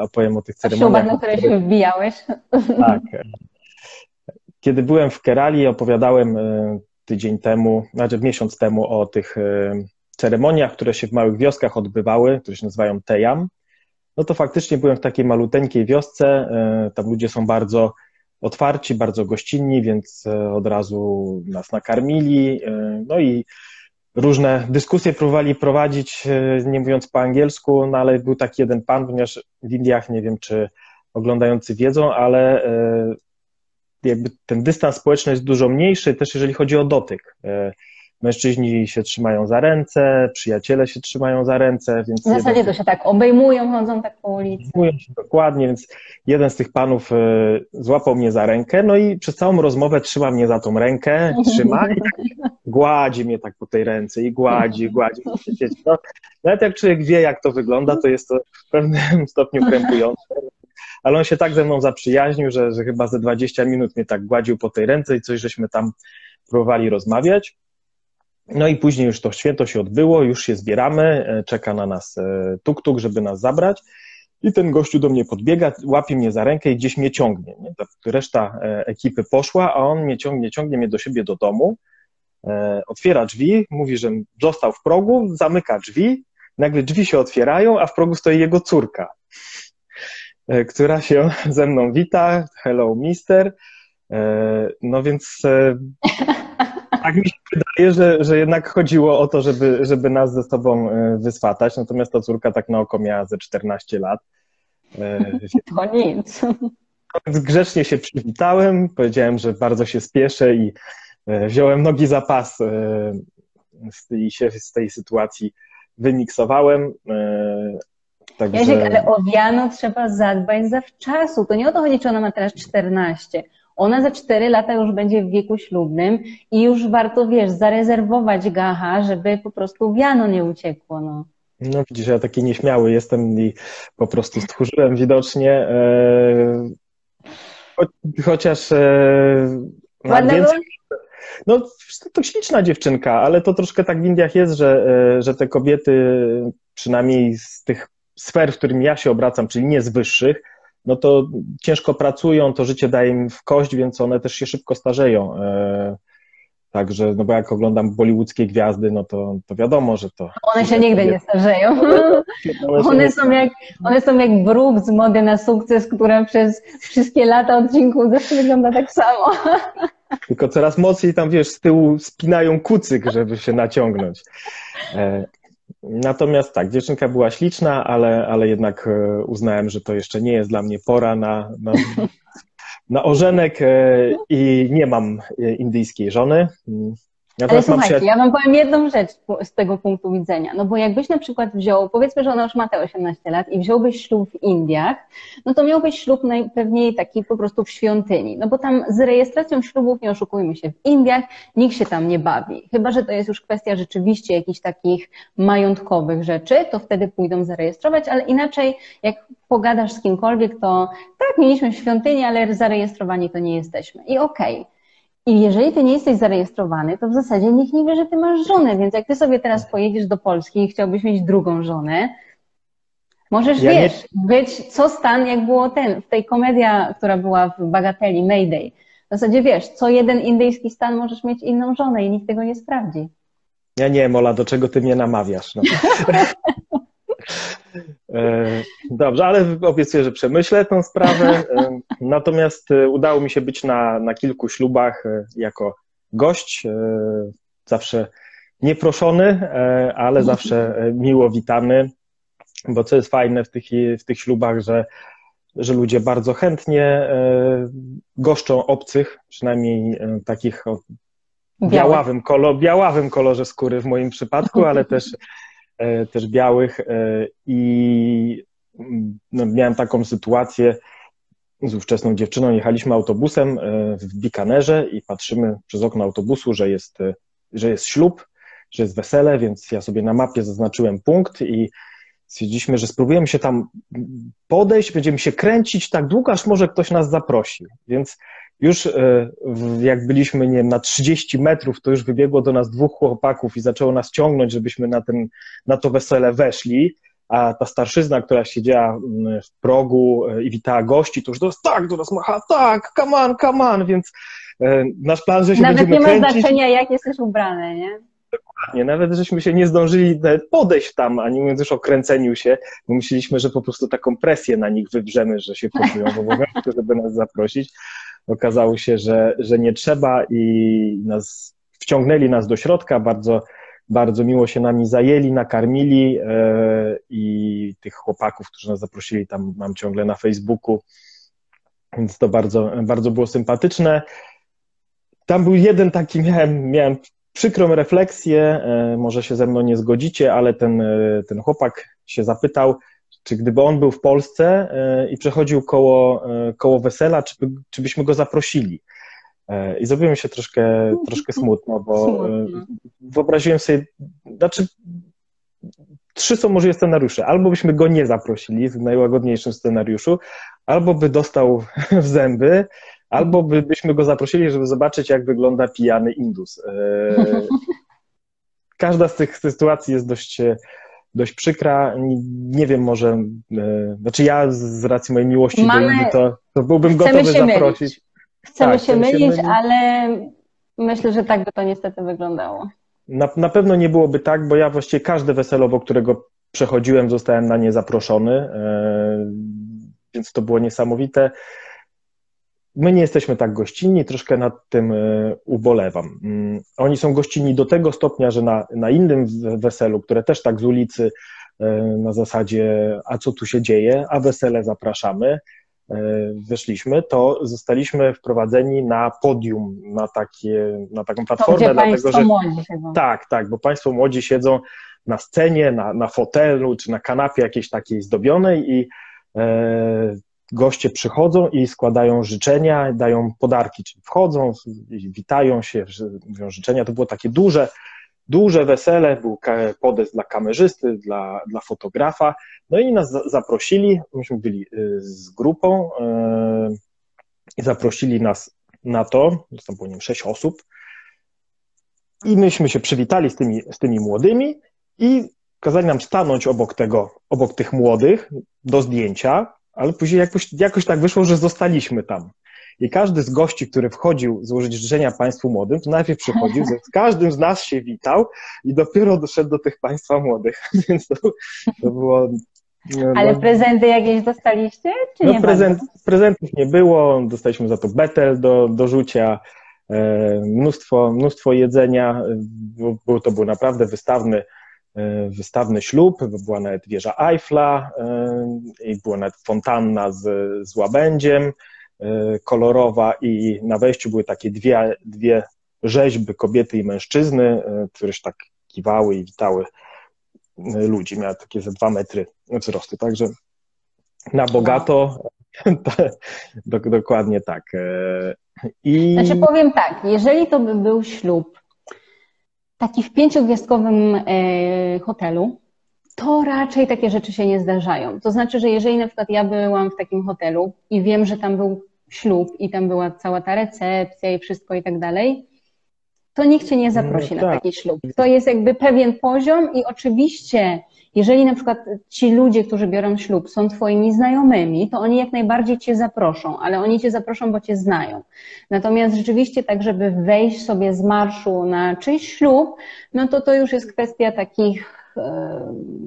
opowiem o tych ceremoniach. Ślubach, na które się wbijałeś. Tak. Kiedy byłem w Kerali, opowiadałem e, tydzień temu, znaczy miesiąc temu o tych e, ceremoniach, które się w małych wioskach odbywały, które się nazywają Tejam, no to faktycznie byłem w takiej maluteńkiej wiosce, e, tam ludzie są bardzo otwarci, bardzo gościnni, więc od razu nas nakarmili, no i różne dyskusje próbowali prowadzić, nie mówiąc po angielsku, no ale był taki jeden pan, ponieważ w Indiach, nie wiem czy oglądający wiedzą, ale jakby ten dystans społeczny jest dużo mniejszy, też jeżeli chodzi o dotyk. E, mężczyźni się trzymają za ręce, przyjaciele się trzymają za ręce, więc... W zasadzie jeden... to się tak obejmują, chodzą tak po ulicy. Obejmują się dokładnie, więc jeden z tych panów e, złapał mnie za rękę, no i przez całą rozmowę trzyma mnie za tą rękę, trzyma i tak gładzi mnie tak po tej ręce i gładzi, gładzi. No, nawet jak człowiek wie, jak to wygląda, to jest to w pewnym stopniu krępujące ale on się tak ze mną zaprzyjaźnił, że, że chyba ze 20 minut mnie tak gładził po tej ręce i coś żeśmy tam próbowali rozmawiać. No i później już to święto się odbyło, już się zbieramy, e, czeka na nas e, tuk-tuk, żeby nas zabrać. I ten gościu do mnie podbiega, łapie mnie za rękę i gdzieś mnie ciągnie. Nie? Reszta e, ekipy poszła, a on mnie ciągnie, ciągnie mnie do siebie do domu, otwiera drzwi, mówi, że został w progu, zamyka drzwi, nagle drzwi się otwierają, a w progu stoi jego córka. Która się ze mną wita. Hello, mister. No więc tak mi się wydaje, że, że jednak chodziło o to, żeby, żeby nas ze sobą wyswatać, natomiast ta córka tak na oko miała ze 14 lat. To nic. Więc grzecznie się przywitałem, powiedziałem, że bardzo się spieszę i wziąłem nogi za pas i się z tej sytuacji wymiksowałem. Także... Jaziek, ale o wiano trzeba zadbać zawczasu. To nie o to chodzi, czy ona ma teraz 14. Ona za 4 lata już będzie w wieku ślubnym i już warto, wiesz, zarezerwować gacha, żeby po prostu wiano nie uciekło. No. No widzisz, ja taki nieśmiały jestem i po prostu stchórzyłem widocznie. E, chociaż e, Ładna więcej, no, to śliczna dziewczynka, ale to troszkę tak w Indiach jest, że, e, że te kobiety, przynajmniej z tych sfer, w którym ja się obracam, czyli nie z wyższych, no to ciężko pracują, to życie daje im w kość, więc one też się szybko starzeją. E, także, no bo jak oglądam bollywoodzkie gwiazdy, no to, to wiadomo, że to... One się nigdy nie starzeją. One są jak, one są jak bruk z mody na sukces, która przez wszystkie lata odcinków zawsze wygląda tak samo. Tylko coraz mocniej tam, wiesz, z tyłu spinają kucyk, żeby się naciągnąć. E, natomiast tak, dziewczynka była śliczna, ale, ale jednak e, uznałem, że to jeszcze nie jest dla mnie pora na, na, na ożenek e, i nie mam indyjskiej żony. Ale słuchajcie, ja wam powiem jedną rzecz z tego punktu widzenia. No bo jakbyś na przykład wziął, powiedzmy, że ona już ma te 18 lat i wziąłbyś ślub w Indiach, no to miałbyś ślub najpewniej taki po prostu w świątyni. No bo tam z rejestracją ślubów, nie oszukujmy się, w Indiach nikt się tam nie bawi. Chyba, że to jest już kwestia rzeczywiście jakichś takich majątkowych rzeczy, to wtedy pójdą zarejestrować, ale inaczej jak pogadasz z kimkolwiek, to tak, mieliśmy świątynię, ale zarejestrowani to nie jesteśmy. I okej. Okay i jeżeli ty nie jesteś zarejestrowany, to w zasadzie nikt nie wie, że ty masz żonę, więc jak ty sobie teraz pojedziesz do Polski i chciałbyś mieć drugą żonę, możesz, ja wiesz, nie... być co stan, jak było ten, w tej komedia, która była w Bagateli, Mayday. W zasadzie wiesz, co jeden indyjski stan możesz mieć inną żonę i nikt tego nie sprawdzi. Ja nie, Mola, do czego ty mnie namawiasz? No. E, dobrze, ale obiecuję, że przemyślę tę sprawę. E, natomiast e, udało mi się być na, na kilku ślubach jako gość. Zawsze nieproszony, ale zawsze miło witany. Bo co jest fajne w tych, w tych ślubach, że, że ludzie bardzo chętnie goszczą obcych, przynajmniej takich o białawym, kolor, białawym kolorze skóry w moim przypadku, ale też też białych e, i mm, no, miałem taką sytuację z ówczesną dziewczyną, jechaliśmy autobusem e, w Bikanerze i patrzymy przez okno autobusu, że jest, że jest ślub, że jest wesele, więc ja sobie na mapie zaznaczyłem punkt i stwierdziliśmy, że spróbujemy się tam podejść, będziemy się kręcić tak długo, aż może ktoś nas zaprosi. Więc już e, jak byliśmy nie wiem, na 30 metrów, to już wybiegło do nas dwóch chłopaków i zaczęło nas ciągnąć, żebyśmy na, ten, na to wesele weszli, a ta starszyzna, która siedziała mm, w progu e, i witała gości, to już do nas tak, do nas macha, tak, come on, come on, więc e, nasz plan, że się Nawet będziemy nie ma znaczenia, jak jesteś ubrany, nie? Dokładnie, nawet żeśmy się nie zdążyli podejść tam, a nie mówiąc już o kręceniu się, bo myśleliśmy, że po prostu taką presję na nich wybrzemy, że się poczują w obowiązku, żeby nas zaprosić. Okazało się, że, że nie trzeba i nas, wciągnęli nas do środka, bardzo, bardzo miło się nami zajęli, nakarmili e, i tych chłopaków, którzy nas zaprosili, tam mam ciągle na Facebooku, więc to bardzo, bardzo było sympatyczne. Tam był jeden taki, miałem, miałem przykrą refleksję, e, może się ze mną nie zgodzicie, ale ten, e, ten chłopak się zapytał, czy gdyby on był w Polsce e, i przechodził koło, koło wesela, czy, by, czy byśmy go zaprosili? I zrobiło mi się troszkę, troszkę smutno, bo smutno. wyobraziłem sobie, znaczy trzy są możliwe scenariusze. Albo byśmy go nie zaprosili w najłagodniejszym scenariuszu, albo by dostał w zęby, Albo by, byśmy go zaprosili, żeby zobaczyć, jak wygląda pijany Indus. E, każda z tych sytuacji jest dość, dość przykra. Nie, wiem, może, e, znaczy ja z racji mojej miłości Mamy... do Indii, to, to byłbym gotowy zaprosić. Mylić. Chcemy tak, się mylić, się mylić, ale myślę, że tak by to niestety wyglądało. Na, na pewno nie byłoby tak, bo ja właściwie każde wesele, obok którego przechodziłem, zostałem na nie zaproszony. E, więc to było niesamowite. My nie jesteśmy tak gościnni, troszkę nad tym ubolewam. Mm, oni są gościnni do tego stopnia, że na, na innym weselu, które też tak z ulicy na zasadzie, a co tu się dzieje, a wesele zapraszamy, wyszliśmy, to zostaliśmy wprowadzeni na podium, na, takie, na taką platformę. To, dlatego, że, młodzi siedzą. Tak, tak, bo Państwo młodzi siedzą na scenie, na, na fotelu czy na kanapie jakiejś takiej zdobionej i e, goście przychodzą i składają życzenia, dają podarki, czyli wchodzą, witają się, mówią życzenia. To było takie duże, duże wesele, był podest dla kamerzysty, dla, dla fotografa, no i nas zaprosili, myśmy byli y, z grupą y, zaprosili nas na to, tam było sześć osób i myśmy się przywitali z tymi, z tymi młodymi i kazali nam stanąć obok tego, obok tych młodych do zdjęcia, ale później jakoś, jakoś tak wyszło, że zostaliśmy tam. I każdy z gości, który wchodził złożyć życzenia Państwu młodym, to najpierw przychodził, z każdym z nas się witał i dopiero doszedł do tych Państwa młodych. Więc to, to było. No, Ale no. prezenty jakieś dostaliście? Czy no, nie prezent, prezentów nie było, dostaliśmy za to betel do, do rzucia, e, mnóstwo, mnóstwo jedzenia. Był, to był naprawdę wystawny, e, wystawny ślub, była nawet wieża Eiffla e, i była nawet fontanna z, z łabędziem. E, kolorowa i na wejściu były takie dwie, dwie rzeźby kobiety i mężczyzny, e, które się tak kiwały i witały e, ludzi. Miała takie ze dwa metry wzrostu, także na bogato dokładnie tak. I... Znaczy powiem tak, jeżeli to by był ślub taki w pięciogwiazdkowym hotelu, to raczej takie rzeczy się nie zdarzają. To znaczy, że jeżeli na przykład ja byłam w takim hotelu i wiem, że tam był ślub i tam była cała ta recepcja i wszystko i tak dalej, to nikt cię nie zaprosi no, tak. na taki ślub. To jest jakby pewien poziom i oczywiście, jeżeli na przykład ci ludzie, którzy biorą ślub, są twoimi znajomymi, to oni jak najbardziej cię zaproszą, ale oni cię zaproszą, bo cię znają. Natomiast rzeczywiście tak, żeby wejść sobie z marszu na czyjś ślub, no to to już jest kwestia takich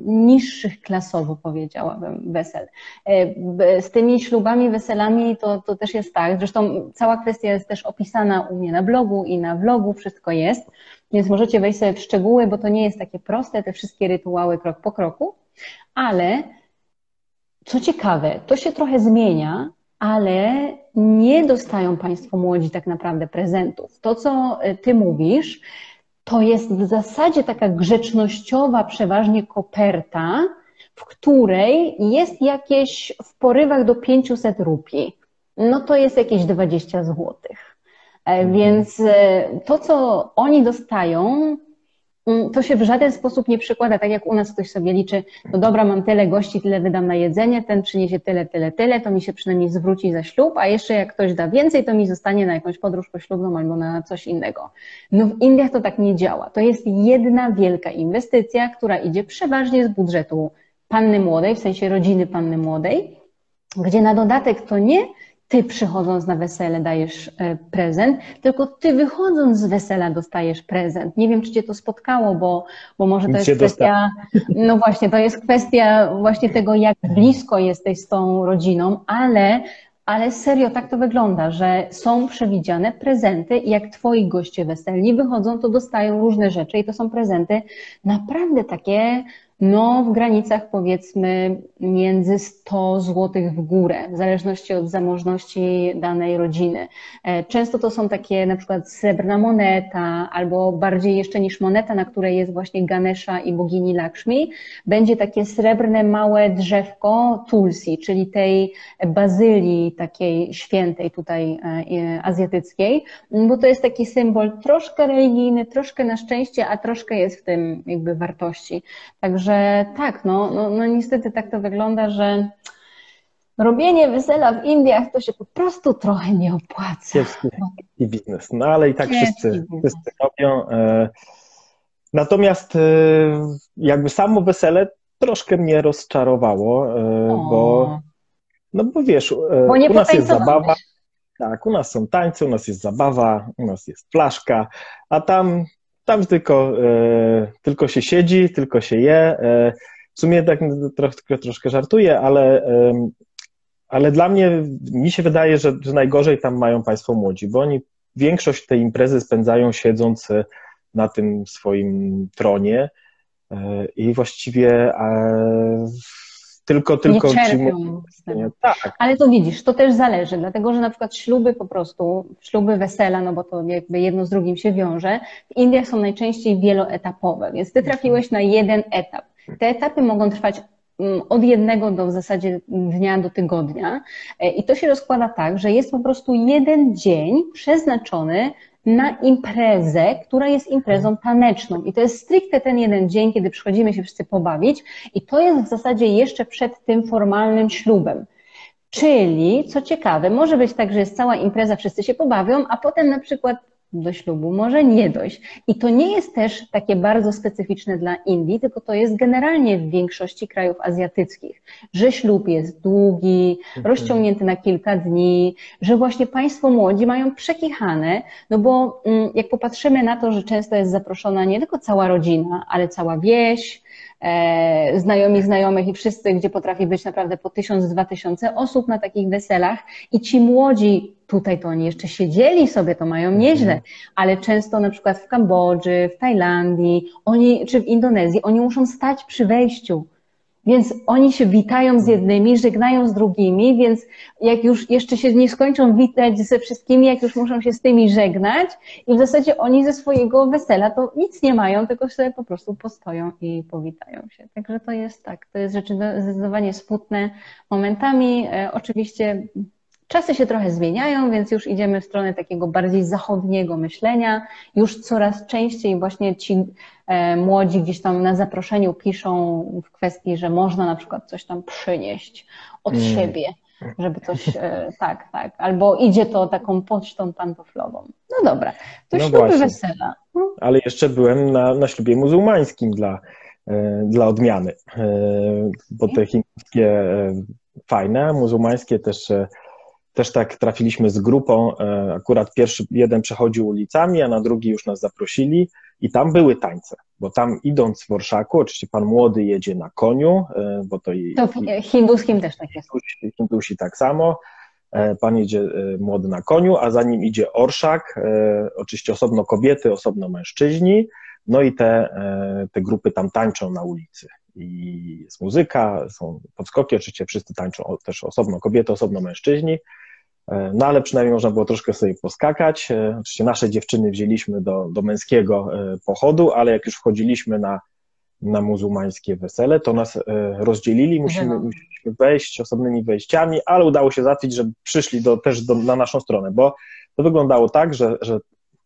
niższych klasowo, powiedziałabym, wesel. E, z tymi ślubami, weselami to, to też jest tak. Zresztą cała kwestia jest też opisana u mnie na blogu i na vlogu, wszystko jest, więc możecie wejść sobie w szczegóły, bo to nie jest takie proste, te wszystkie rytuały krok po kroku, ale co ciekawe, to się trochę zmienia, ale nie dostają Państwo młodzi tak naprawdę prezentów. To, co Ty mówisz, to jest w zasadzie taka grzecznościowa, przeważnie koperta, w której jest jakieś w porywach do 500 rupii. No to jest jakieś 20 złotych. E, mhm. Więc e, to, co oni dostają, to się w żaden sposób nie przykłada, tak jak u nas ktoś sobie liczy, no dobra, mam tyle gości, tyle wydam na jedzenie, ten przyniesie tyle, tyle, tyle, to mi się przynajmniej zwróci za ślub, a jeszcze jak ktoś da więcej, to mi zostanie na jakąś podróż poślubną albo na coś innego. No w Indiach to tak nie działa. To jest jedna wielka inwestycja, która idzie przeważnie z budżetu panny młodej, w sensie rodziny panny młodej, gdzie na dodatek to nie ty przychodząc na wesele dajesz e, prezent, tylko ty wychodząc z wesela dostajesz prezent. Nie wiem, czy cię to spotkało, bo, bo może to jest kwestia, no właśnie, to jest kwestia właśnie tego, jak blisko jesteś z tą rodziną, ale ale serio tak to wygląda, że są przewidziane prezenty i jak twoi goście weselni wychodzą, to dostają różne rzeczy i to są prezenty naprawdę takie no, w granicach powiedzmy między 100 zł w górę, w zależności od zamożności danej rodziny. E, często to są takie na przykład srebrna moneta, albo bardziej jeszcze niż moneta, na której jest właśnie Ganesha i bogini Lakshmi, będzie takie srebrne małe drzewko tulsi, czyli tej bazylii takiej świętej tutaj e, azjatyckiej, bo to jest taki symbol troszkę religijny, troszkę na szczęście, a troszkę jest w tym jakby wartości. Także Także tak, no, no, no niestety tak to wygląda, że robienie wesela w Indiach to się po prostu trochę nie opłaca. Kiepski biznes, no ale i tak wszyscy, wszyscy robią. E, natomiast e, jakby samo wesele troszkę mnie rozczarowało, e, bo no bo wiesz, bo u nas jest zabawa. Tak, u nas są tańce, u nas jest zabawa, u nas jest flaszka, a tam tam tylko, e, tylko się siedzi, tylko się je. E, w sumie tak troszkę, troszkę żartuję, ale, ale dla mnie, mi się wydaje, że, że najgorzej tam mają Państwo młodzi, bo oni większość tej imprezy spędzają siedząc na tym swoim tronie i właściwie tylko, tylko nie czerpią tak. Ale to widzisz, to też zależy, dlatego że na przykład śluby po prostu, śluby wesela, no bo to jakby jedno z drugim się wiąże, w Indiach są najczęściej wieloetapowe, więc ty trafiłeś na jeden etap. Te etapy mogą trwać mm, od jednego do w zasadzie dnia do tygodnia. E, I to się rozkłada tak, że jest po prostu jeden dzień przeznaczony na imprezę, która jest imprezą taneczną. I to jest stricte ten jeden dzień, kiedy przychodzimy się wszyscy pobawić, i to jest w zasadzie jeszcze przed tym formalnym ślubem. Czyli, co ciekawe, może być tak, że jest cała impreza, wszyscy się pobawią, a potem na przykład do ślubu może nie dojść. I to nie jest też takie bardzo specyficzne dla Indii, tylko to jest generalnie w większości krajów azjatyckich, że ślub jest długi, mhm. rozciągnięty na kilka dni, że właśnie państwo młodzi mają przekichane, no bo mm, jak popatrzymy na to, że często jest zaproszona nie tylko cała rodzina, ale cała wieś, znajomi znajomych i wszyscy, gdzie potrafi być naprawdę po tysiąc, dwa tysiące osób na takich weselach i ci młodzi tutaj to oni jeszcze siedzieli sobie, to mają nieźle, mhm. ale często na przykład w Kambodży, w Tajlandii, oni, czy w Indonezji, oni muszą stać przy wejściu. Więc oni się witają z jednymi, żegnają z drugimi, więc jak już jeszcze się nie skończą witać ze wszystkimi, jak już muszą się z tymi żegnać i w zasadzie oni ze swojego wesela to nic nie mają, tylko sobie po prostu postoją i powitają się. Także to jest tak, to jest rzeczy zdecydowanie smutne momentami. E, oczywiście Czasy się trochę zmieniają, więc już idziemy w stronę takiego bardziej zachodniego myślenia. Już coraz częściej właśnie ci e, młodzi gdzieś tam na zaproszeniu piszą w kwestii, że można na przykład coś tam przynieść od mm. siebie, żeby coś, e, tak, tak. Albo idzie to taką pocztą pantoflową. No dobra, to no śluby wesela. No. Ale jeszcze byłem na, na ślubie muzułmańskim dla, e, dla odmiany, bo te chińskie fajne, muzułmańskie też też tak trafiliśmy z grupą, e, akurat pierwszy jeden przechodził ulicami, a na drugi już nas zaprosili i tam były tańce, bo tam idąc w Orszaku, oczywiście pan młody jedzie na koniu, e, bo to i... To hinduskim też tak jest. Hindusi, hindusi tak samo, e, pan jedzie młody na koniu, a za nim idzie orszak, oczywiście osobno kobiety, osobno mężczyźni, no i te, te grupy tam tańczą na ulicy i jest muzyka, są podskoki, oczywiście wszyscy tańczą też osobno kobiety, osobno mężczyźni, e, no ale przynajmniej można było troszkę sobie poskakać. E, oczywiście nasze dziewczyny wzięliśmy do, do męskiego e, pochodu, ale jak już wchodziliśmy na, na muzułmańskie wesele, to nas rozdzielili, musimy, musimy wejść osobnymi wejściami, ale udało się załatwić, że przyszli do, też do, na naszą stronę, bo to wyglądało tak, że, że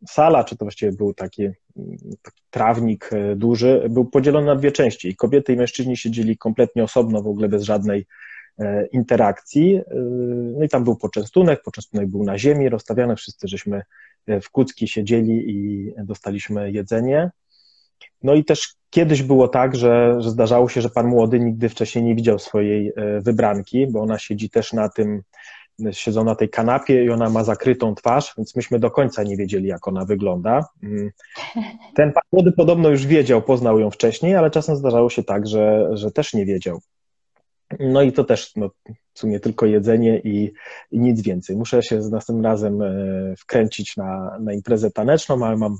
sala, czy to właściwie był taki, taki, trawnik e, duży, był podzielony na dwie części. Kobiety i mężczyźni siedzieli kompletnie osobno, w ogóle bez żadnej e, interakcji. E, no i tam był poczęstunek, poczęstunek był na ziemi rozstawiany, wszyscy żeśmy w kucki siedzieli i dostaliśmy jedzenie. No i też kiedyś było tak, że, że zdarzało się, że pan młody nigdy wcześniej nie widział swojej wybranki, bo ona siedzi też na tym siedzą na tej kanapie i ona ma zakrytą twarz, więc myśmy do końca nie wiedzieli, jak ona wygląda. Mm. Ten pan młody podobno już wiedział, poznał ją wcześniej, ale czasem zdarzało się tak, że, że też nie wiedział. No i to też no, w sumie tylko jedzenie i, i nic więcej. Muszę się z następnym razem e, wkręcić na, na imprezę taneczną, ale mam,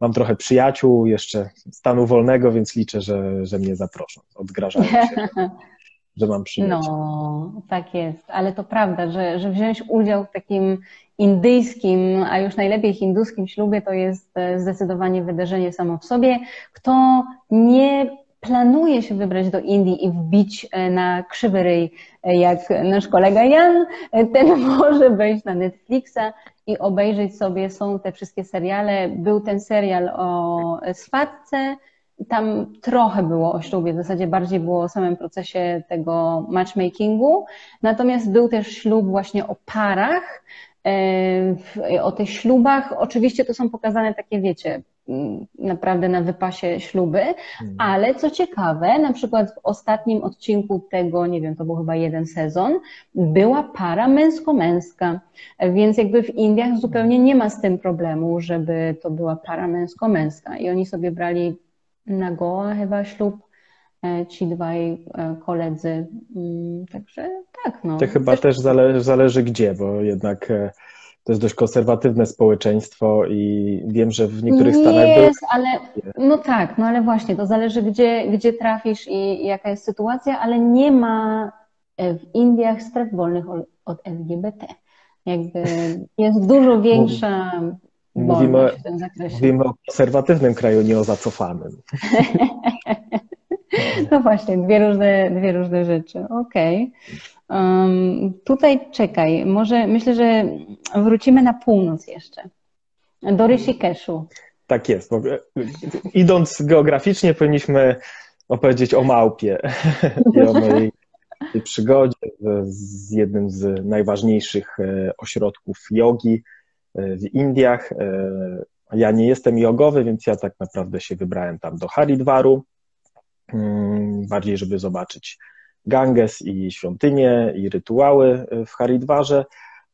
mam trochę przyjaciół jeszcze stanu wolnego, więc liczę, że, że mnie zaproszą. Odgrażają się. że mam. No, tak jest, ale to prawda, że, że wziąć udział w takim indyjskim, a już najlepiej hinduskim ślubie to jest e, zdecydowanie wydarzenie samo w sobie. Kto nie planuje się wybrać do Indii i wbić e, na krzywy ryj, e, jak nasz kolega Jan, ten może wejść na Netflixa i obejrzeć sobie, są te wszystkie seriale. Był ten serial o swatce, tam trochę było o ślubie, w zasadzie bardziej było o samym procesie tego matchmakingu. Natomiast był też ślub właśnie o parach, e, o tych ślubach. Oczywiście to są pokazane takie, wiecie, naprawdę na wypasie śluby, mhm. ale co ciekawe, na przykład w ostatnim odcinku tego, nie wiem, to był chyba jeden sezon, była para męsko-męska, więc jakby w Indiach zupełnie nie ma z tym problemu, żeby to była para męsko-męska i oni sobie brali na Goa chyba ślub ci dwaj koledzy. Mm, także tak. No. To chyba też, też zależy, zależy gdzie, bo jednak to jest dość konserwatywne społeczeństwo i wiem, że w niektórych nie stanach... Jest, ale no tak, no ale właśnie, to zależy gdzie, gdzie trafisz i, i jaka jest sytuacja, ale nie ma w Indiach stref wolnych od LGBT. Jakby jest dużo większa mówimy. Mówimy o konserwatywnym kraju, nie o zacofanym. No właśnie, dwie różne, dwie różne rzeczy. Okej. Okay. Um, tutaj czekaj, może myślę, że wrócimy na północ jeszcze. Do Rishikeshu. Tak jest. Bo idąc geograficznie, powinniśmy opowiedzieć o małpie i o mojej przygodzie z jednym z najważniejszych e, ośrodków jogi w Indiach. E, ja nie jestem jogowy, więc ja tak naprawdę się wybrałem tam do Haridwaru, mm, bardziej żeby zobaczyć Ganges i świątynie i rytuały w Haridwarze.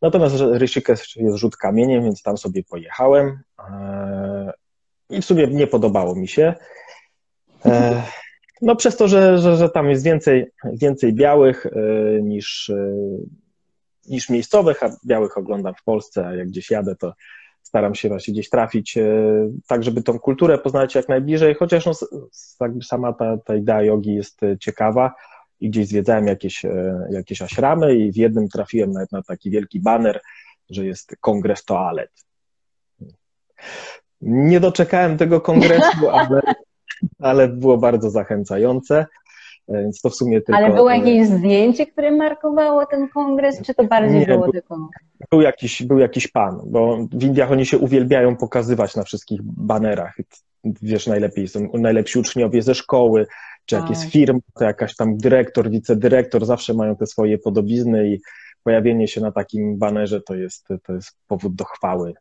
Natomiast Rishikesh jest rzut kamieniem, więc tam sobie pojechałem i w sumie nie podobało mi się. No przez to, że, że, że tam jest więcej, więcej białych e, niż, e, niż miejscowych, a białych oglądam w Polsce, a jak gdzieś jadę, to staram się właśnie gdzieś trafić, e, tak żeby tą kulturę poznać jak najbliżej, chociaż no, jakby sama ta, ta idea jogi jest ciekawa i gdzieś zwiedzałem jakieś, jakieś aśramy i w jednym trafiłem nawet na taki wielki baner, że jest kongres toalet. Nie doczekałem tego kongresu, ale ale było bardzo zachęcające. E, więc to w sumie tylko... Ale było jakieś zdjęcie, które markowało ten kongres, czy to bardziej nie, było tylko... Był jakiś, był jakiś pan, bo w Indiach oni się uwielbiają pokazywać na wszystkich banerach. Wiesz, najlepiej są najlepsi uczniowie ze szkoły, czy jak jest tak. firma, to jakaś tam dyrektor, wicedyrektor, zawsze mają te swoje podobizny i pojawienie się na takim banerze to jest, to jest powód do chwały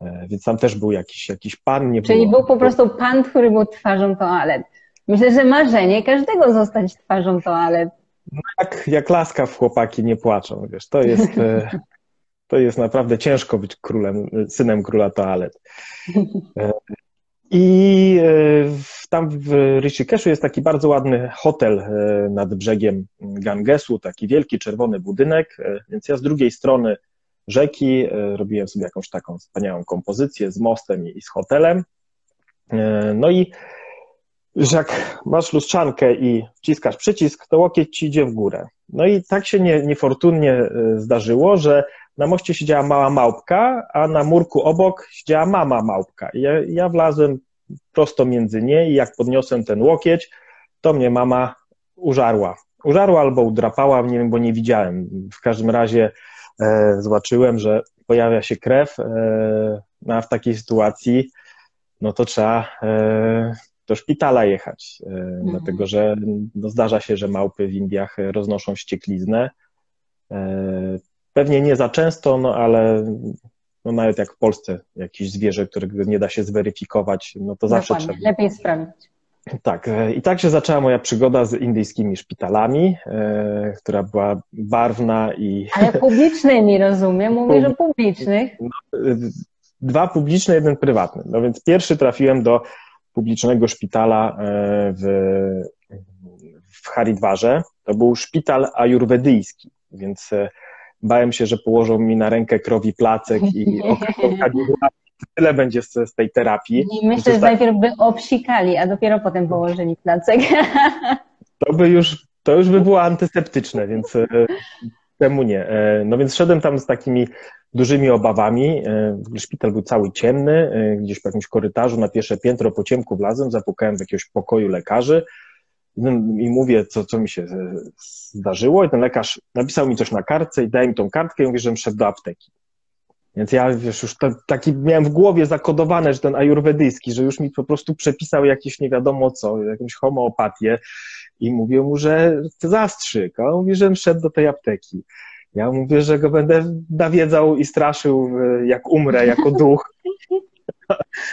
E, więc tam też był jakiś, jakiś pan. Nie Czyli było, był po prostu pan, który był twarzą toalet. Myślę, że marzenie każdego zostać twarzą toalet. No jak, jak laska w chłopaki nie płaczą, wiesz, to jest, e, to jest naprawdę ciężko być królem, synem króla toalet. E, I tam w Rishikeshu jest taki bardzo ładny hotel nad brzegiem Gangesu, taki wielki czerwony budynek, więc ja z drugiej strony rzeki. E, robiłem sobie jakąś taką wspaniałą kompozycję z mostem i z hotelem. E, no i że jak masz lustrzankę i wciskasz przycisk, to łokieć ci idzie w górę. No i tak się nie, niefortunnie e, zdarzyło, że na moście siedziała mała małpka, a na murku obok siedziała mama małpka. I ja, ja wlazłem prosto między nie i jak podniosłem ten łokieć, to mnie mama użarła. Użarła albo udrapała, nie wiem, bo nie widziałem. W każdym razie E, zobaczyłem, że pojawia się krew, e, no a w takiej sytuacji no to trzeba e, do szpitala jechać, mhm. dlatego że no zdarza się, że małpy w Indiach roznoszą ściekliznę. Pewnie nie za często, no ale no nawet jak w Polsce jakieś zwierzę, którego nie da się zweryfikować, no to zawsze Dokładnie. trzeba. Lepiej sprawdzić. Tak, e, i tak się zaczęła moja przygoda z indyjskimi szpitalami, e, która była barwna i. Ale publicznymi, rozumiem, mówię, że publicznych. No, e, dwa publiczne, jeden prywatny. No więc pierwszy trafiłem do publicznego szpitala w, w Haridwarze. To był szpital ajurwedyjski, więc bałem się, że położą mi na rękę krowi placek i tyle będzie z, z tej terapii. I myślę, że najpierw by obsikali, a dopiero potem położyli placek. To by już, to już by było antyseptyczne, więc e, temu nie. E, no więc szedłem tam z takimi dużymi obawami. E, szpital był cały ciemny, gdzieś po jakimś korytarzu na pierwsze piętro po ciemku wlazłem, zapukałem w jakiegoś pokoju lekarzy i mówię, co, co mi się zdarzyło i ten lekarz napisał mi coś na kartce i dał mi tą kartkę i mówi, że szedł do apteki. Więc ja wiesz, już taki miałem w głowie zakodowane, że ten ajurwedyjski, że już mi po prostu przepisał jakieś nie wiadomo co, jakąś homeopatię i mówię mu, że zastrzyk, a on mówi, że szedł do tej apteki. Ja mówię, że go będę nawiedzał i straszył, e, jak umrę jako duch.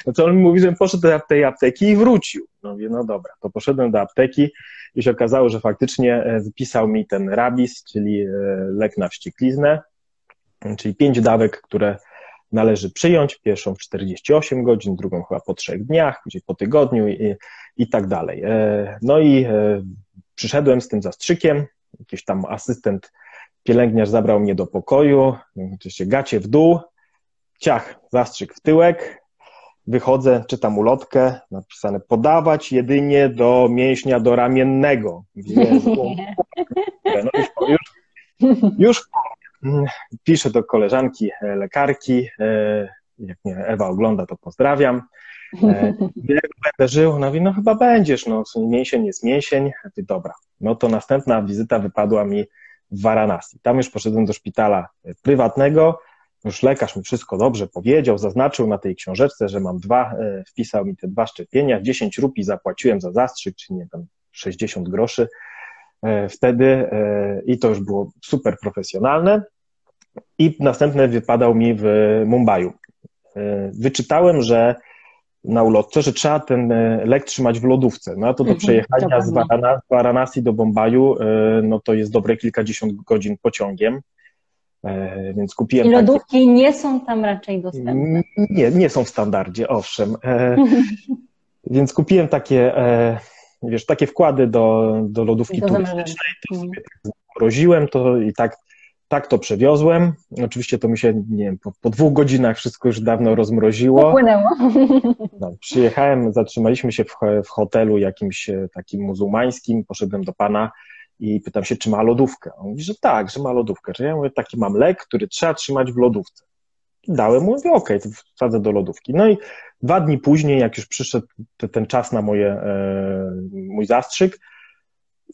No to on mi mówi, że poszedł do tej apteki i wrócił. No mówię, no dobra, to poszedłem do apteki i się okazało, że faktycznie e, wypisał mi ten rabis, czyli e, lek na wściekliznę czyli pięć dawek, które należy przyjąć, pierwszą w 48 godzin, drugą chyba po trzech dniach, później po tygodniu i, i tak dalej. No i przyszedłem z tym zastrzykiem, jakiś tam asystent pielęgniarz zabrał mnie do pokoju, oczywiście gacie w dół, ciach, zastrzyk w tyłek, wychodzę, czytam ulotkę, napisane podawać jedynie do mięśnia doramiennego. Jezu, no już, już, już piszę do koleżanki e, lekarki, e, jak mnie Ewa ogląda, to pozdrawiam. E, jak będę żył? No, no chyba będziesz, no mięsień jest mięsień. Dobra, no to następna wizyta wypadła mi Varanasi. Tam już poszedłem do szpitala prywatnego, już lekarz mi wszystko dobrze powiedział, zaznaczył na tej książeczce, że mam dwa, e, wpisał mi te dwa szczepienia, 10 rupii zapłaciłem za zastrzyk, czyli nie tam 60 groszy e, wtedy e, i to już było super profesjonalne. I następny wypadał mi w Mumbai. Wyczytałem, że na ulotce, że trzeba ten lek trzymać w lodówce. No a to do mhm, przejechania z Varanasi do Bombaju, no to jest dobre kilkadziesiąt godzin pociągiem. E, więc kupiłem. I lodówki takie... nie są tam raczej dostępne. Nie, nie są w standardzie, owszem. E, więc kupiłem takie, e, wiesz, takie wkłady do, do lodówki do turystycznej. To sobie tak mroziłem to i tak, tak to przewiozłem. Oczywiście to mi się, nie wiem, po, po dwóch godzinach wszystko już dawno rozmroziło. Popłynęło. No, przyjechałem, zatrzymaliśmy się w, w hotelu jakimś takim muzułmańskim, poszedłem do pana i pytam się, czy ma lodówkę. On mówi, że tak, że ma lodówkę. Że ja mówię, taki mam lek, który trzeba trzymać w lodówce. Dałem mu, mówię, okej, okay, to wsadzę do lodówki. No i dwa dni później, jak już przyszedł ten czas na moje, e, mój zastrzyk,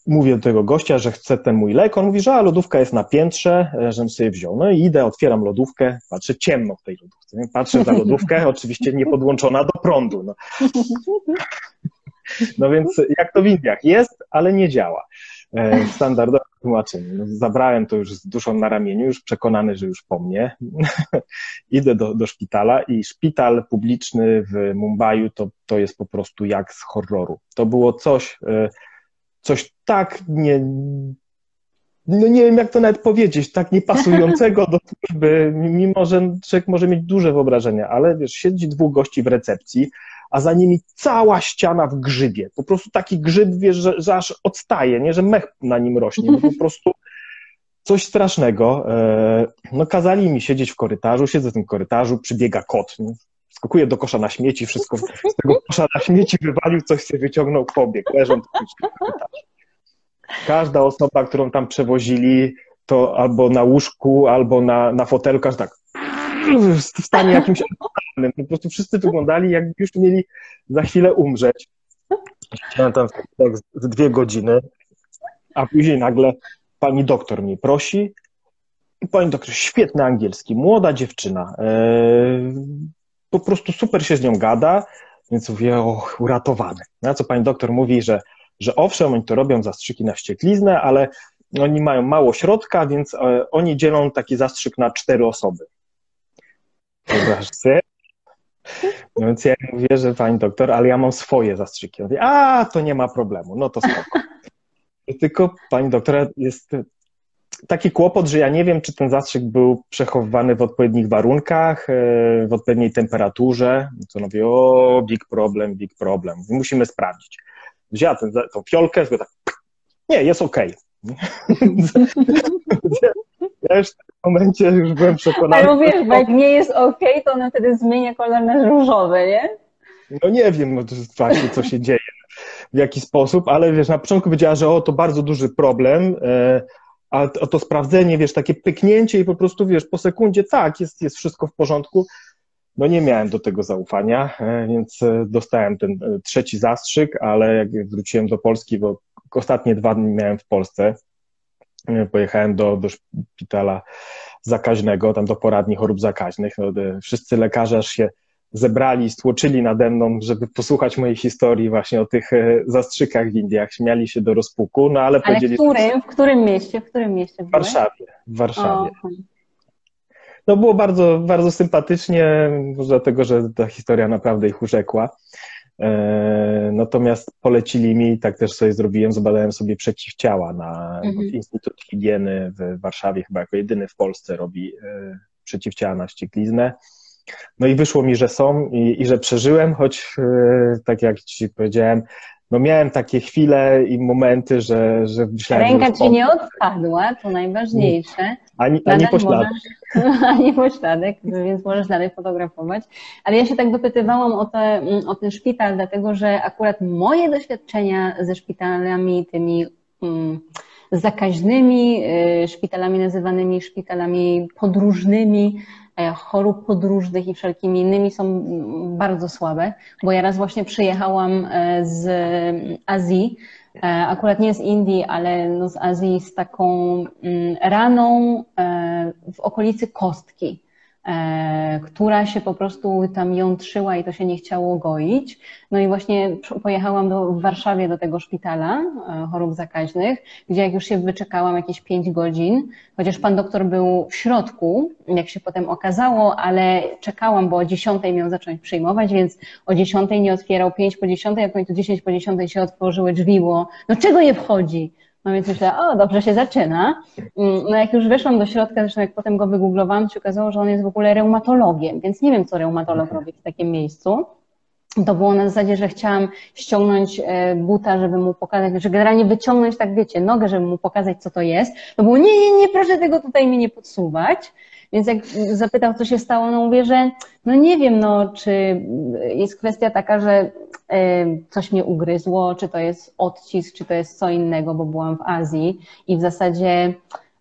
mówię do tego gościa, że chcę ten mój lek. On mówi, że a, lodówka jest na piętrze, e, żebym sobie wziął. No i idę, otwieram lodówkę, patrzę ciemno w tej lodówce. Patrzę za lodówkę, oczywiście nie podłączona do prądu. No. no więc jak to w Indiach jest, ale nie działa. E, standardowe tłumaczenie. No, zabrałem to już z duszą na ramieniu, już przekonany, że już po mnie. Idę do, do szpitala i szpital publiczny w Mumbai to, to jest po prostu jak z horroru. To było coś, e, coś tak nie, no nie wiem jak to nawet powiedzieć, tak niepasującego do służby, mimo że człowiek może mieć duże wyobrażenia, ale wiesz, siedzi dwóch gości w recepcji, a za nimi cała ściana w grzybie. Po prostu taki grzyb, wiesz, że, że aż odstaje, nie, że mech na nim rośnie, no po prostu coś strasznego. E, no kazali mi siedzieć w korytarzu, siedzę w tym korytarzu, przybiega kot, nie? Skakuje do kosza na śmieci, wszystko z tego kosza na śmieci wywalił, coś sobie wyciągnął, pobiegł, leżąc w korytarzu. Każda osoba, którą tam przewozili, to albo na łóżku, albo na, na fotelu, każdy tak w stanie jakimś normalnym. Po prostu wszyscy wyglądali, jakby już mieli za chwilę umrzeć. Siedziałem tam tak z dwie godziny, a później nagle pani doktor mnie prosi. Pani doktor, świetny angielski, młoda dziewczyna. Po prostu super się z nią gada, więc mówię, och, uratowany. Na co pani doktor mówi, że, że owszem, oni to robią zastrzyki na wściekliznę, ale oni mają mało środka, więc e, oni dzielą taki zastrzyk na cztery osoby. Wyobraź sobie. No więc ja mówię, że pani doktor, ale ja mam swoje zastrzyki. Mówię, a, to nie ma problemu, no to spoko. Tylko pani doktora jest taki kłopot, że ja nie wiem, czy ten zastrzyk był przechowywany w odpowiednich warunkach, e, w odpowiedniej temperaturze. Co mówię, o, big problem, big problem. Musimy sprawdzić. Wzięła tę fiolkę, tak, nie, jest okej. Okay. Ja już w tym momencie już byłem przekonany. Ale wiesz, bo jak nie jest ok, to ona wtedy zmienia kolor na różowe, nie? No nie wiem, no właśnie co się dzieje, w jaki sposób, ale wiesz, na początku powiedziała, że o, to bardzo duży problem, e, a to, sprawdzenie, wiesz, takie pyknięcie i po prostu, wiesz, po sekundzie, tak, jest, jest wszystko w porządku. No nie miałem do tego zaufania, e, więc e, dostałem ten trzeci zastrzyk, ale jak wróciłem do Polski, bo ostatnie dwa dni miałem w Polsce, pojechałem do, do szpitala zakaźnego, tam do poradni chorób zakaźnych. No, wszyscy lekarze aż się zebrali, stłoczyli nade mną, żeby posłuchać mojej historii właśnie o tych e, zastrzykach w Indiach. Śmiali się do rozpuku, no ale, ale powiedzieli... W którym, w którym mieście? W którym mieście W Warszawie. W Warszawie. O. No było bardzo, bardzo sympatycznie, dlatego, że ta historia naprawdę ich urzekła. E, natomiast polecili mi, tak też sobie zrobiłem, zbadałem sobie przeciwciała na mhm. Instytut Higieny w Warszawie, chyba jako jedyny w Polsce robi e, przeciwciała na ściekliznę. No i wyszło mi, że są i, i że przeżyłem, choć tak jak Ci powiedziałem, no miałem takie chwile i momenty, że, że myślałem, Ręka że ci nie odpadła, to najważniejsze. Ani, ani pośladek. Możesz, ani pośladek, więc możesz dalej fotografować. Ale ja się tak dopytywałam o, te, o ten szpital, dlatego że akurat moje doświadczenia ze szpitalami, tymi um, zakaźnymi, y, szpitalami nazywanymi szpitalami podróżnymi, E, chorób podróżnych i wszelkimi innymi są bardzo słabe, bo ja raz właśnie przyjechałam e, z Azji, akurat nie z Indii, ale no z Azji z taką mm, raną w okolicy kostki. E, która się po prostu tam jątrzyła i to się nie chciało goić. No i właśnie pojechałam do, w Warszawie do tego szpitala e, chorób zakaźnych, gdzie jak już się wyczekałam jakieś pięć godzin, chociaż pan doktor był w środku, jak się potem okazało, ale czekałam, bo o dziesiątej miał zacząć przyjmować, więc o dziesiątej nie otwierał, pięć po dziesiątej, a w końcu dziesięć po dziesiątej się otworzyły drzwi, no czego nie wchodzi? No więc myślę, o, dobrze się zaczyna. Mm, no jak już weszłam do środka, zresztą jak potem go wygooglowałam, się okazało, że on jest w ogóle reumatologiem, więc nie wiem, co reumatolog mhm. robi w takim miejscu. To było na zasadzie, że chciałam ściągnąć e, buta, żeby mu pokazać, że generalnie wyciągnąć, tak wiecie, nogę, żeby mu pokazać, co to jest. To było, nie, nie, nie, proszę tego tutaj mi nie podsuwać. Więc jak zapytał, co się stało, no mówię, że no nie wiem, no czy jest kwestia taka, że coś mnie ugryzło, czy to jest odcisk, czy to jest co innego, bo byłam w Azji i w zasadzie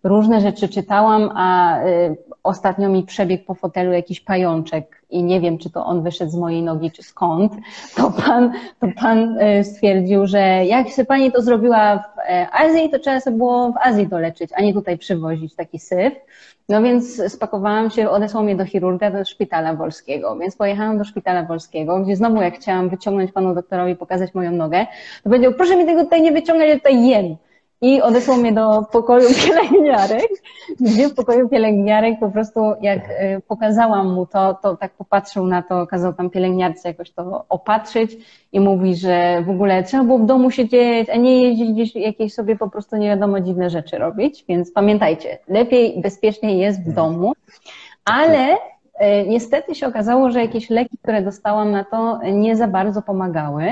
różne rzeczy czytałam, a y, ostatnio mi przebiegł po fotelu jakiś pajączek i nie wiem, czy to on wyszedł z mojej nogi, czy skąd, to pan, to pan y, stwierdził, że jak się pani to zrobiła w e, Azji, to trzeba sobie było w Azji doleczyć, a nie tutaj przywozić taki syf. No więc spakowałam się, odesłał mnie do chirurga, do szpitala wolskiego. Więc pojechałam do szpitala wolskiego, gdzie znowu jak chciałam wyciągnąć panu doktorowi, pokazać moją nogę, to powiedział, proszę mi tego tutaj nie wyciągać, ja tutaj jem i odesłał mnie do pokoju pielęgniarek, gdzie w pokoju pielęgniarek po prostu jak y, pokazałam mu to, to tak popatrzył na to, kazał tam pielęgniarce jakoś to opatrzyć i mówi, że w ogóle trzeba było w domu siedzieć, a nie jeździć gdzieś jakieś sobie po prostu nie wiadomo dziwne rzeczy robić, więc pamiętajcie, lepiej, bezpieczniej jest w domu, ale niestety się okazało, że jakieś leki, które dostałam na to, nie za bardzo pomagały,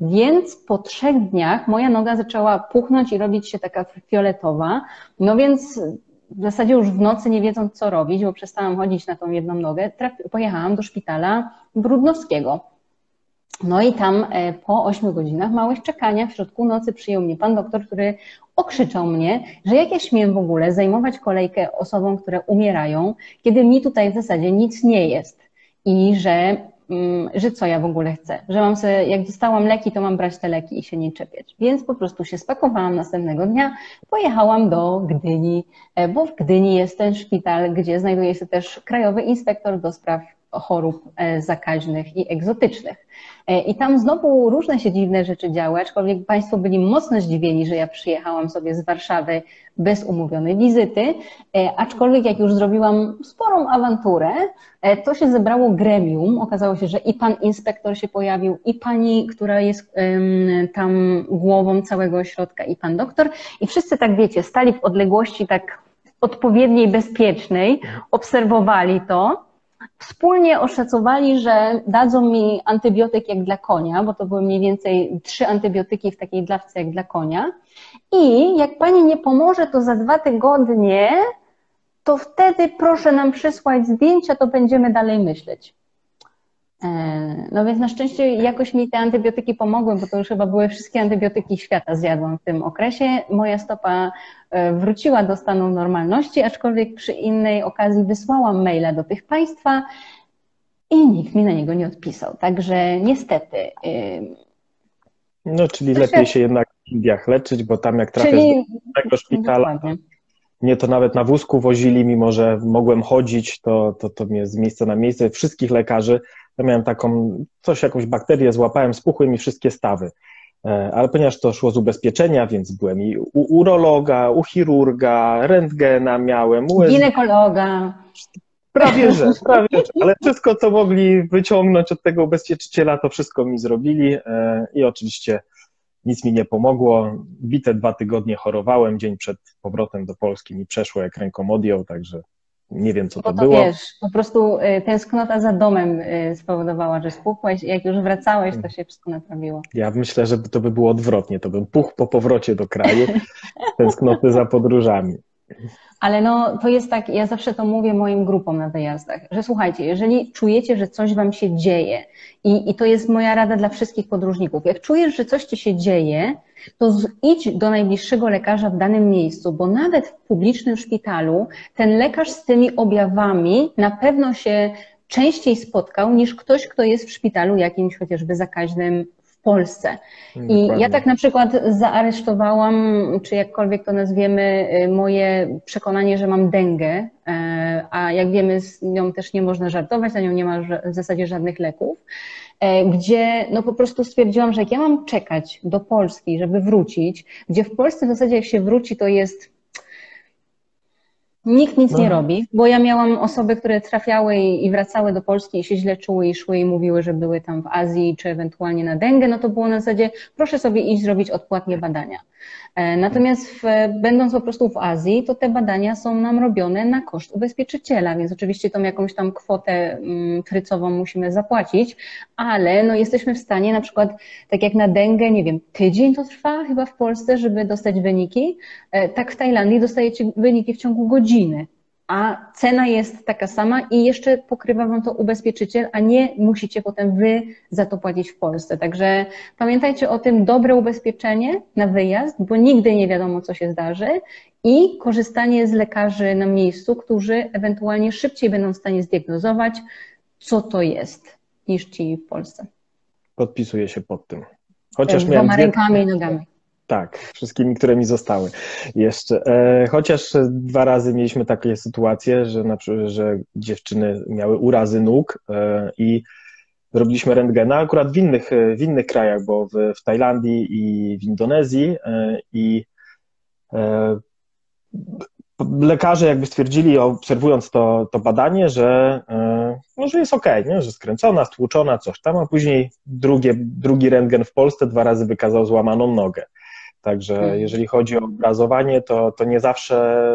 więc po trzech dniach moja noga zaczęła puchnąć i robić się taka fioletowa. No więc w zasadzie już w nocy nie wiedząc co robić, bo przestałam chodzić na tą jedną nogę, pojechałam do szpitala Brudnowskiego. No i tam e, po 8 godzinach małych czekania w środku nocy przyjął mnie pan doktor, który okrzyczał mnie, że jak ja śmiem w ogóle zajmować kolejkę osobom, które umierają, kiedy mi tutaj w zasadzie nic nie jest i że, mm, że co ja w ogóle chcę, że mam sobie, jak dostałam leki, to mam brać te leki i się nie czepiać. Więc po prostu się spakowałam następnego dnia, pojechałam do Gdyni, e, bo w Gdyni jest ten szpital, gdzie znajduje się też Krajowy Inspektor do spraw chorób e, zakaźnych i egzotycznych. E, I tam znowu różne się dziwne rzeczy działy, aczkolwiek Państwo byli mocno zdziwieni, że ja przyjechałam sobie z Warszawy bez umówionej wizyty, e, aczkolwiek jak już zrobiłam sporą awanturę, to się zebrało gremium. Okazało się, że i pan inspektor się pojawił, i pani, która jest tam głową całego ośrodka, i pan doktor. I wszyscy tak wiecie, stali w odległości tak odpowiedniej, bezpiecznej, obserwowali to. Wspólnie oszacowali, że dadzą mi antybiotyk jak dla konia, bo to były mniej więcej trzy antybiotyki w takiej dawce jak dla konia. I jak pani nie pomoże, to za dwa tygodnie, to wtedy proszę nam przysłać zdjęcia, to będziemy dalej myśleć. E, no więc na szczęście jakoś mi te antybiotyki pomogły, bo to już chyba były wszystkie antybiotyki świata zjadłam w tym okresie. Moja stopa wróciła do stanu normalności, aczkolwiek przy innej okazji wysłałam maila do tych państwa i nikt mi na niego nie odpisał. Także niestety. No, czyli lepiej się jednak w Indiach leczyć, bo tam jak trafiasz czyli... do tego szpitala, Dokładnie. mnie to nawet na wózku wozili, mimo że mogłem chodzić, to, to, to mnie z miejsca na miejsce, wszystkich lekarzy ja miałem taką, coś, jakąś bakterię złapałem, spuchły mi wszystkie stawy. E, ale ponieważ to szło z ubezpieczenia, więc byłem i u urologa, u chirurga, rentgena miałem, u ginekologa. Prawie że, prawie że, ale wszystko, co mogli wyciągnąć od tego ubezpieczyciela, to wszystko mi zrobili e, i oczywiście nic mi nie pomogło. Bite dwa tygodnie chorowałem, dzień przed powrotem do Polski mi przeszło jak ręką odjął, także nie wiem, co to, to było. wiesz, po prostu y, tęsknota za domem y, spowodowała, że spuchłeś. Jak już wracałeś, to się wszystko naprawiło. Ja myślę, że to by było odwrotnie. To bym puchł po powrocie do kraju, tęsknoty za podróżami. Ale no, to jest tak, ja zawsze to mówię moim grupom na wyjazdach, że słuchajcie, jeżeli czujecie, że coś wam się dzieje, i, i to jest moja rada dla wszystkich podróżników, jak czujesz, że coś ci się dzieje, to idź do najbliższego lekarza w danym miejscu, bo nawet w publicznym szpitalu ten lekarz z tymi objawami na pewno się częściej spotkał niż ktoś, kto jest w szpitalu jakimś chociażby zakaźnym Polsce. I Dokładnie. ja tak na przykład zaaresztowałam, czy jakkolwiek to nazwiemy, y, moje przekonanie, że mam dengę, y, a jak wiemy, z nią też nie można żartować, na nią nie ma w zasadzie żadnych leków, gdzie no po prostu stwierdziłam, że jak ja mam czekać do Polski, żeby wrócić, gdzie w Polsce w zasadzie jak się wróci, to jest Nikt nic no. nie robi, bo ja miałam osoby, które trafiały i wracały do Polski i się źle czuły i szły i mówiły, że były tam w Azji czy ewentualnie na dengę, no to było na zasadzie proszę sobie iść zrobić odpłatnie badania. E, natomiast w, będąc po prostu w Azji, to te badania są nam robione na koszt ubezpieczyciela, więc oczywiście tą jakąś tam kwotę mm, frycową musimy zapłacić, ale no jesteśmy w stanie na przykład, tak jak na dengę, nie wiem, tydzień to trwa chyba w Polsce, żeby dostać wyniki, e, tak w Tajlandii dostajecie wyniki w ciągu godziny a cena jest taka sama i jeszcze pokrywa wam to ubezpieczyciel, a nie musicie potem wy za to płacić w Polsce. Także pamiętajcie o tym dobre ubezpieczenie na wyjazd, bo nigdy nie wiadomo, co się zdarzy i korzystanie z lekarzy na miejscu, którzy ewentualnie szybciej będą w stanie zdiagnozować, co to jest, niż ci w Polsce. Podpisuję się pod tym. Chociaż Dwoma miałem rękami i nogami. Tak, wszystkimi, które mi zostały jeszcze. E, chociaż dwa razy mieliśmy takie sytuacje, że, na że dziewczyny miały urazy nóg e, i robiliśmy rentgena akurat w innych, w innych krajach, bo w, w Tajlandii i w Indonezji e, i lekarze jakby stwierdzili, obserwując to, to badanie, że, no, że jest ok, nie? że skręcona, stłuczona, coś tam, a później drugie, drugi rentgen w Polsce dwa razy wykazał złamaną nogę. Także mhm. jeżeli chodzi o obrazowanie, to, to nie zawsze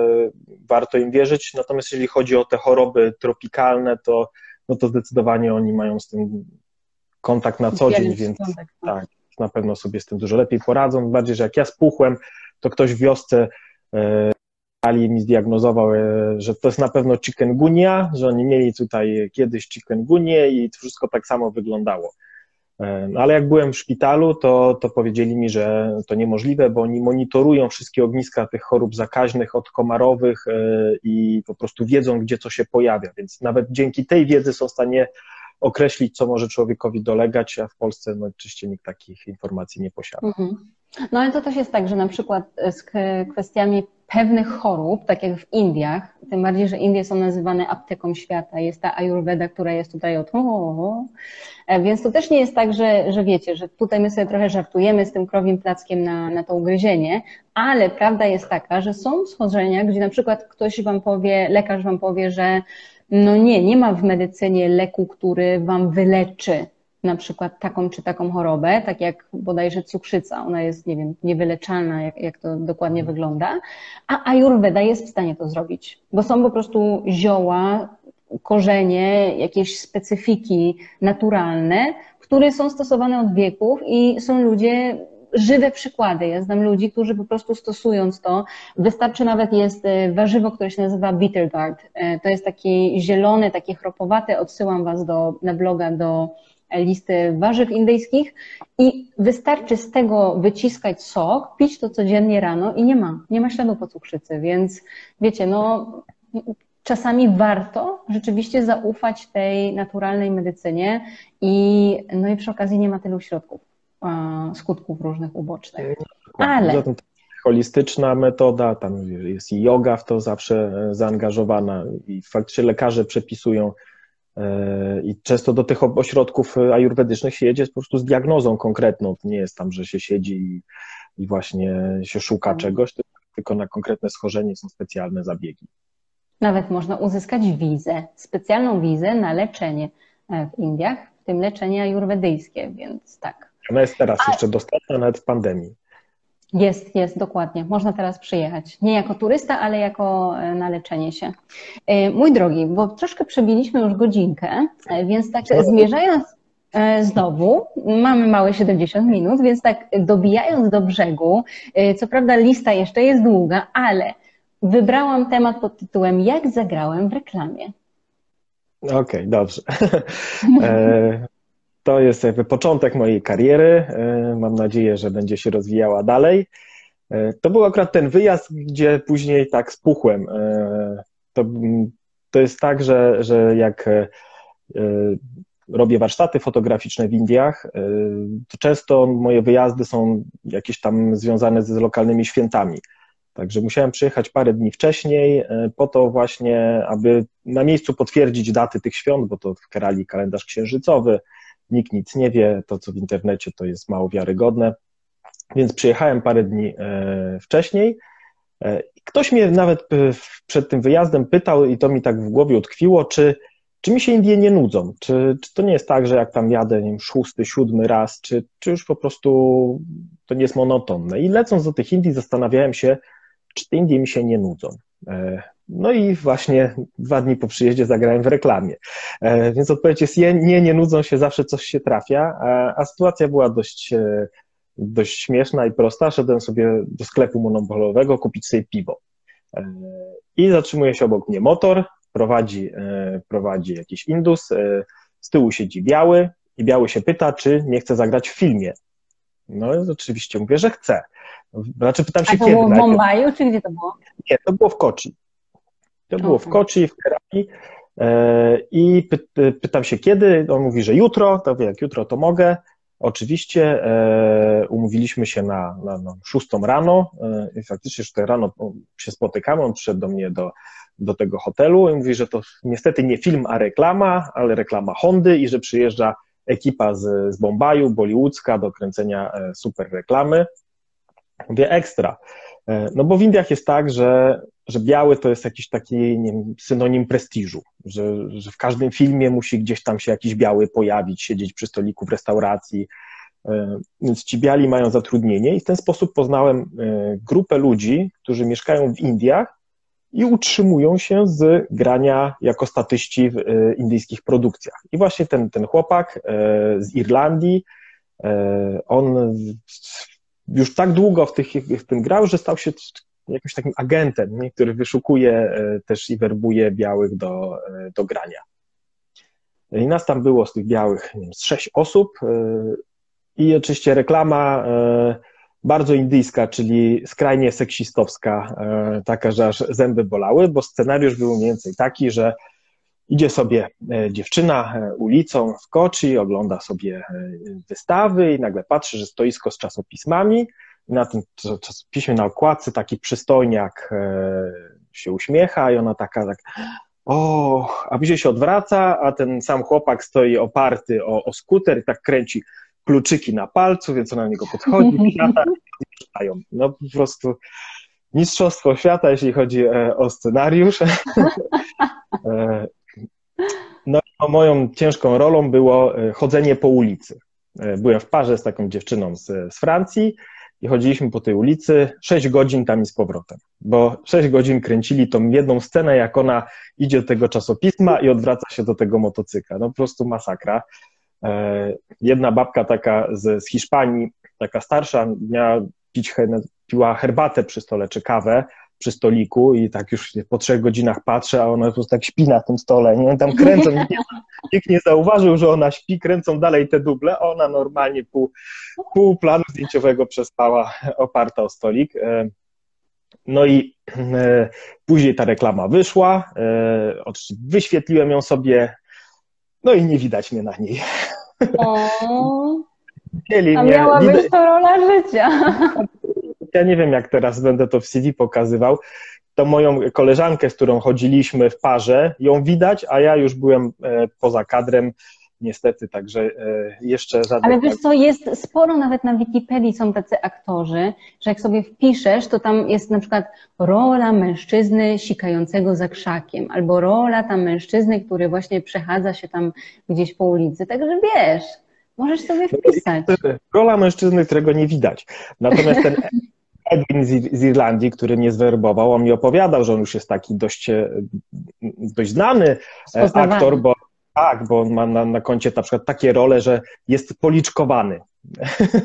warto im wierzyć, natomiast jeżeli chodzi o te choroby tropikalne, to, no to zdecydowanie oni mają z tym kontakt na co dzień, więc kontakt. No. tak, na pewno sobie z tym dużo lepiej poradzą. Bardziej, że jak ja spuchłem, to ktoś w wiosce e, mi zdiagnozował, e, że to jest na pewno chikungunya, że oni mieli tutaj kiedyś chikungunię i to wszystko tak samo wyglądało. Ale jak byłem w szpitalu, to, to powiedzieli mi, że to niemożliwe, bo oni monitorują wszystkie ogniska tych chorób zakaźnych, od komarowych e, i po prostu wiedzą, gdzie co się pojawia. Więc nawet dzięki tej wiedzy są w stanie określić, co może człowiekowi dolegać, a w Polsce no, oczywiście nikt takich informacji nie posiada. Mhm. No ale to też jest tak, że na przykład z kwestiami pewnych chorób, tak jak w Indiach, tym bardziej, że Indie są nazywane apteką świata, jest ta ayurveda, która jest tutaj od o, e, więc to też nie jest tak, że, że wiecie, że tutaj my sobie trochę żartujemy z tym krowim plackiem na, na to ugryzienie, ale prawda jest taka, że są schorzenia, gdzie na przykład ktoś wam powie, lekarz wam powie, że no nie, nie ma w medycynie leku, który wam wyleczy na przykład taką czy taką chorobę, tak jak bodajże cukrzyca, ona jest, nie wiem, niewyleczalna, jak, jak to dokładnie wygląda, a Ayurveda jest w stanie to zrobić, bo są po prostu zioła, korzenie, jakieś specyfiki naturalne, które są stosowane od wieków i są ludzie, żywe przykłady. Ja znam ludzi, którzy po prostu stosując to, wystarczy nawet jest e, warzywo, które się nazywa bitter gourd. E, to jest takie zielone, takie chropowate. Odsyłam Was do, na bloga do listy warzyw indyjskich i wystarczy z tego wyciskać sok, pić to codziennie rano i nie ma, nie ma śladu po cukrzycy, więc wiecie, no czasami warto rzeczywiście zaufać tej naturalnej medycynie i no i przy okazji nie ma tylu środków, skutków różnych ubocznych. Ale holistyczna metoda, tam jest i yoga w to zawsze zaangażowana i faktycznie lekarze przepisują E, I często do tych ośrodków ajurwedycznych się jedzie po prostu z diagnozą konkretną. To nie jest tam, że się siedzi i, i właśnie się szuka tak. czegoś, tylko na konkretne schorzenie są specjalne zabiegi. Nawet można uzyskać wizę, specjalną wizę na leczenie e, w Indiach, w tym leczenie ajurwedyjskie, więc tak. Ona jest teraz jeszcze dostępna nawet w pandemii. Jest, jest, dokładnie. Można teraz przyjechać. Nie jako turysta, ale jako e, na leczenie się. E, mój drogi, bo troszkę przebiliśmy już godzinkę, e, więc tak zmierzając znowu, mamy małe 70 minut, więc tak dobijając do brzegu, co prawda lista jeszcze jest długa, ale wybrałam temat pod tytułem Jak zagrałem w reklamie. Okej, okay, dobrze. To jest jakby początek mojej kariery. E, mam nadzieję, że będzie się rozwijała dalej. E, to był akurat ten wyjazd, gdzie później tak spuchłem. E, to, to jest tak, że, że jak robię warsztaty fotograficzne w Indiach, to często moje wyjazdy są jakieś tam związane z lokalnymi świętami. Także musiałem przyjechać parę dni wcześniej, po to właśnie, aby na miejscu potwierdzić daty tych świąt, bo to w Kerali kalendarz księżycowy, nikt nic nie wie, to co w internecie to jest mało wiarygodne. Więc przyjechałem parę dni e, wcześniej. E, ktoś mnie nawet e, przed tym wyjazdem pytał, i to mi tak w głowie utkwiło, czy, czy mi się Indie nie nudzą? Czy, czy to nie jest tak, że jak tam jadę, nie wiem, szósty, siódmy raz, czy, czy już po prostu to nie jest monotonne? I lecąc do tych Indii, zastanawiałem się, czy te Indie mi się nie nudzą. No i właśnie dwa dni po przyjeździe zagrałem w reklamie. E, więc odpowiedź jest nie, nie nudzą się, zawsze coś się trafia, a, sytuacja była dość, e, dość śmieszna i prosta. Szedłem sobie do sklepu monopolowego kupić sobie piwo. E, I zatrzymuje się obok mnie motor, prowadzi, prowadzi jakiś indus, z tyłu siedzi biały i biały się pyta, czy nie chce zagrać w filmie. No oczywiście mówię, że chce. Znaczy pytam się A to kiedy. było w Mumbaiu, czy gdzie to było? Nie, to było w Kochi. To było w Kochi, w Kerali. E, I pytam się kiedy, on mówi, że jutro, to wie, jak jutro to mogę. Oczywiście e, umówiliśmy się na, na, na 6 rano e, i faktycznie 6 rano się spotykamy, on przyszedł do mnie do, do tego hotelu i mówi, że to niestety nie film, a reklama, ale reklama Hondy i że przyjeżdża ekipa z, z Bombaju, bollywoodzka do kręcenia super reklamy. Mówię ekstra. No bo w Indiach jest tak, że że biały to jest jakiś taki wiem, synonim prestiżu, że, że w każdym filmie musi gdzieś tam się jakiś biały pojawić, siedzieć przy stoliku w restauracji. E, więc ci biali mają zatrudnienie i w ten sposób poznałem e, grupę ludzi, którzy mieszkają w Indiach i utrzymują się z grania jako statyści w e, indyjskich produkcjach. I właśnie ten, ten chłopak z Irlandii, on już tak długo w, tych, w tym grał, że stał się jakimś takim agentem, nie? który wyszukuje e, też i werbuje białych do, e, do grania. I nas tam było z tych białych nie wiem, z sześć osób e, i oczywiście reklama bardzo indyjska, czyli skrajnie seksistowska, taka, że aż zęby bolały, bo scenariusz był mniej więcej taki, że idzie sobie dziewczyna ulicą w Kochi, ogląda sobie wystawy i nagle patrzy, że stoisko z czasopismami na tym czasopiśmie, na okładce taki przystojniak e, się uśmiecha i ona taka, tak, o, a później się odwraca, a ten sam chłopak stoi oparty o, o skuter i tak kręci kluczyki na palcu, więc ona na niego podchodzi, kwiata i No po prostu mistrzostwo świata, jeśli chodzi e, o scenariusz. E, no moją ciężką rolą było chodzenie po ulicy. Byłem w parze z taką dziewczyną z, z Francji i chodziliśmy po tej ulicy 6 godzin tam i z powrotem, bo 6 godzin kręcili tą jedną scenę, jak ona idzie do tego czasopisma i odwraca się do tego motocykla. No po prostu masakra. E, jedna babka taka z, z Hiszpanii, taka starsza, miała pić, piła herbatę przy stole czy kawę przy stoliku i tak już po trzech godzinach patrzę, a ona po prostu tak śpi na tym stole, nie? Tam kręcą, nikt nie, nikt nie zauważył, że ona śpi, kręcą dalej te duble, a ona normalnie pół, pół planu zdjęciowego przespała oparta o stolik. E, no i e, później ta reklama wyszła, e, wyświetliłem ją sobie, no i nie widać mnie na niej. O, a miała być to rola życia. ja nie wiem, jak teraz będę to w CV pokazywał, to moją koleżankę, z którą chodziliśmy w parze, ją widać, a ja już byłem e, poza kadrem, niestety, także e, jeszcze żadnych... Ale wiesz co, jest sporo nawet na Wikipedii są tacy aktorzy, że jak sobie wpiszesz, to tam jest na przykład rola mężczyzny sikającego za krzakiem, albo rola tam mężczyzny, który właśnie przechadza się tam gdzieś po ulicy, także wiesz... Możesz sobie wpisać. Rola mężczyzny, którego nie widać. Natomiast ten Edwin z Irlandii, który mnie zwerbował, on mi opowiadał, że on już jest taki dość, e, dość znany aktor, bo tak, bo on ma na, na koncie na przykład takie role, że jest policzkowany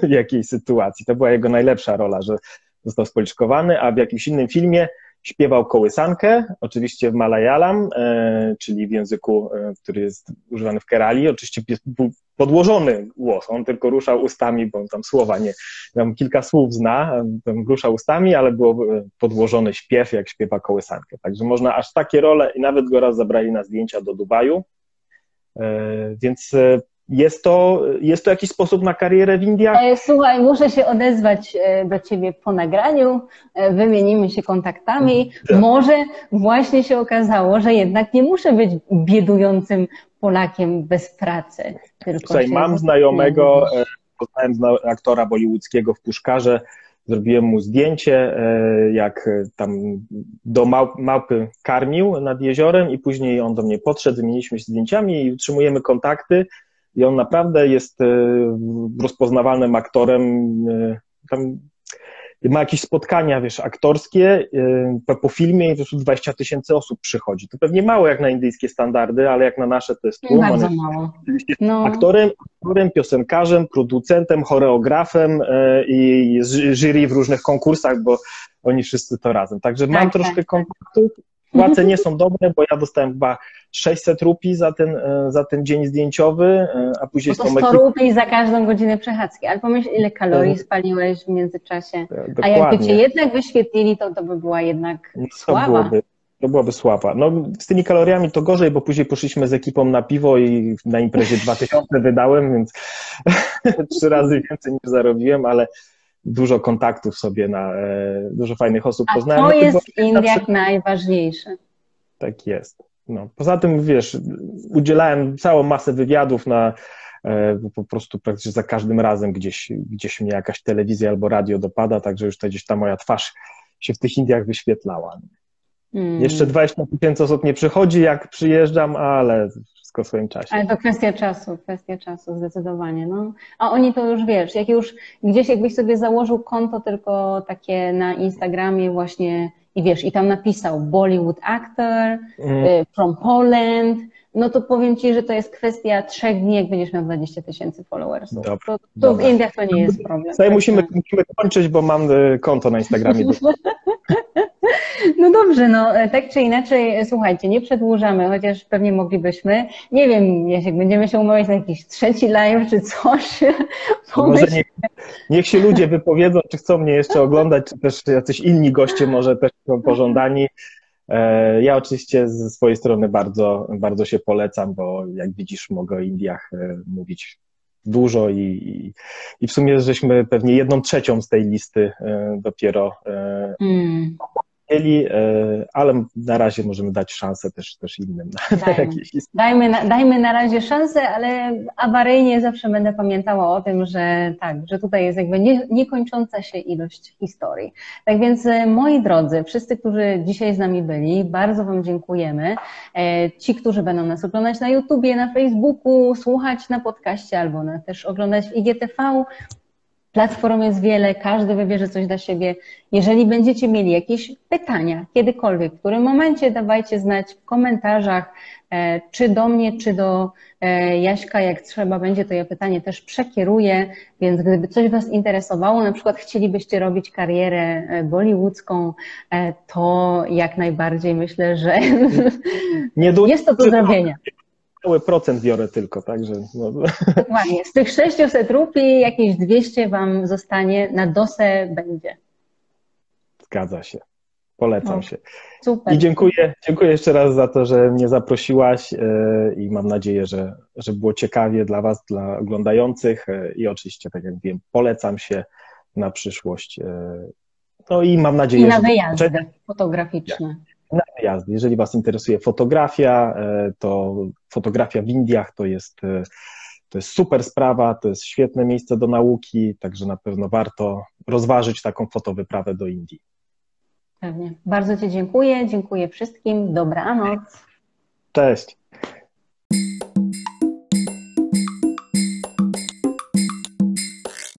w jakiejś sytuacji. To była jego najlepsza rola, że został spoliczkowany, a w jakimś innym filmie śpiewał kołysankę, oczywiście w Malayalam, e, czyli w języku, e, który jest używany w Kerali. Oczywiście był podłożony głos, on tylko ruszał ustami, bo tam słowa nie, tam kilka słów zna, ruszał ustami, ale był podłożony śpiew, jak śpiewa kołysankę. Także można aż takie role i nawet go raz zabrali na zdjęcia do Dubaju, e, więc jest to, jest to jakiś sposób na karierę w Indiach? E, słuchaj, muszę się odezwać e, do Ciebie po nagraniu, e, wymienimy się kontaktami. Tak. Może właśnie się okazało, że jednak nie muszę być biedującym Polakiem bez pracy. Tylko Słuchaj, mam znajomego, poznałem aktora bollywoodzkiego w Puszkarze, zrobiłem mu zdjęcie, jak tam do małpy karmił nad jeziorem i później on do mnie podszedł, wymieniliśmy się zdjęciami i utrzymujemy kontakty i on naprawdę jest e, rozpoznawalnym aktorem. E, tam ma jakieś spotkania, wiesz, aktorskie e, po filmie i po 20 tysięcy osób przychodzi. To pewnie mało jak na indyjskie standardy, ale jak na nasze to jest tłum. Bardzo mało. No. Aktorem, aktorem, piosenkarzem, producentem, choreografem i jury w różnych konkursach, bo oni wszyscy to razem. Także mam tak, troszkę tak. kontaktów. Płace nie są dobre, bo ja dostałem chyba 600 rupii za ten, e, za ten dzień zdjęciowy, e, a później no to 100 rupii za każdą godzinę przechadzki, ale pomyśl, ile kalorii tak. spaliłeś w międzyczasie. Dokładnie. A jakby cię jednak wyświetlili, to to by była jednak no, sława. Byłoby, to byłaby słaba. No, z tymi kaloriami to gorzej, bo później poszliśmy z ekipą na piwo i na imprezie 2000 wydałem, więc trzy razy więcej niż zarobiłem, ale dużo kontaktów sobie na, e, dużo fajnych osób A poznałem. to no, jest w Indiach najważniejsze. Tak jest. No. Poza tym, wiesz, udzielałem całą masę wywiadów na e, po prostu praktycznie za każdym razem gdzieś, gdzieś mnie jakaś telewizja albo radio dopada, także już ta, gdzieś ta moja twarz się w tych Indiach wyświetlała. Hmm. Jeszcze 20 tysięcy osób nie przychodzi, jak przyjeżdżam, ale wszystko w swoim czasie. Ale to kwestia czasu, kwestia czasu, zdecydowanie. No. A oni to już wiesz, jak już gdzieś jakbyś sobie założył konto tylko takie na Instagramie właśnie i wiesz, i tam napisał Bollywood actor mm. from Poland, no to powiem Ci, że to jest kwestia trzech dni, jak będziesz miał 20 tysięcy followersów. Dobra, to, to w Indiach to nie jest problem. Tutaj musimy, musimy kończyć, bo mam e, konto na Instagramie. No dobrze, no e, tak czy inaczej, słuchajcie, nie przedłużamy, chociaż pewnie moglibyśmy. Nie wiem, jeśli będziemy się umawiać na jakiś trzeci live czy coś. Może niech, niech się ludzie wypowiedzą, czy chcą mnie jeszcze oglądać, czy też jacyś inni goście może też są pożądani. E, ja oczywiście ze swojej strony bardzo, bardzo się polecam, bo jak widzisz, mogę o Indiach e, mówić dużo i, i, i w sumie żeśmy pewnie jedną trzecią z tej listy dopiero mm mieli, e, ale na razie możemy dać szansę też, też innym. Dajmy. Dajmy, na, dajmy na razie szansę, ale awaryjnie zawsze będę pamiętała o tym, że tak, że tutaj jest jakby nie, niekończąca się ilość historii. Tak więc e, moi drodzy, wszyscy, którzy dzisiaj z nami byli, bardzo Wam dziękujemy. E, ci, którzy będą nas oglądać na YouTubie, na Facebooku, słuchać na podcaście albo na, też oglądać w IGTV, Platform jest wiele, każdy wybierze coś dla siebie. Jeżeli będziecie mieli jakieś pytania, kiedykolwiek, w którym momencie, dawajcie znać w komentarzach, e, czy do mnie, czy do e, Jaśka, jak trzeba będzie, to ja pytanie też przekieruję, więc gdyby coś Was interesowało, na przykład chcielibyście robić karierę e, bollywoodzką, to jak najbardziej myślę, że Nie jest to do zrobienia mały procent biorę tylko, także. No. Dokładnie. Z tych 600 rupii jakieś 200 Wam zostanie, na dosę będzie. Zgadza się. Polecam się. Super. I dziękuję, dziękuję jeszcze raz za to, że mnie zaprosiłaś e, i mam nadzieję, że, że było ciekawie dla Was, dla oglądających e, i oczywiście, tak jak wiem, polecam się na przyszłość. E, no i mam nadzieję, I na wyjazdy że... fotograficzne na wyjazdy. Jeżeli Was interesuje fotografia, e, to fotografia w Indiach to jest, e, to jest super sprawa, to jest świetne miejsce do nauki, także na pewno warto rozważyć taką fotowyprawę do Indii. Pewnie. Bardzo Ci dziękuję. Dziękuję wszystkim. Dobranoc. Cześć.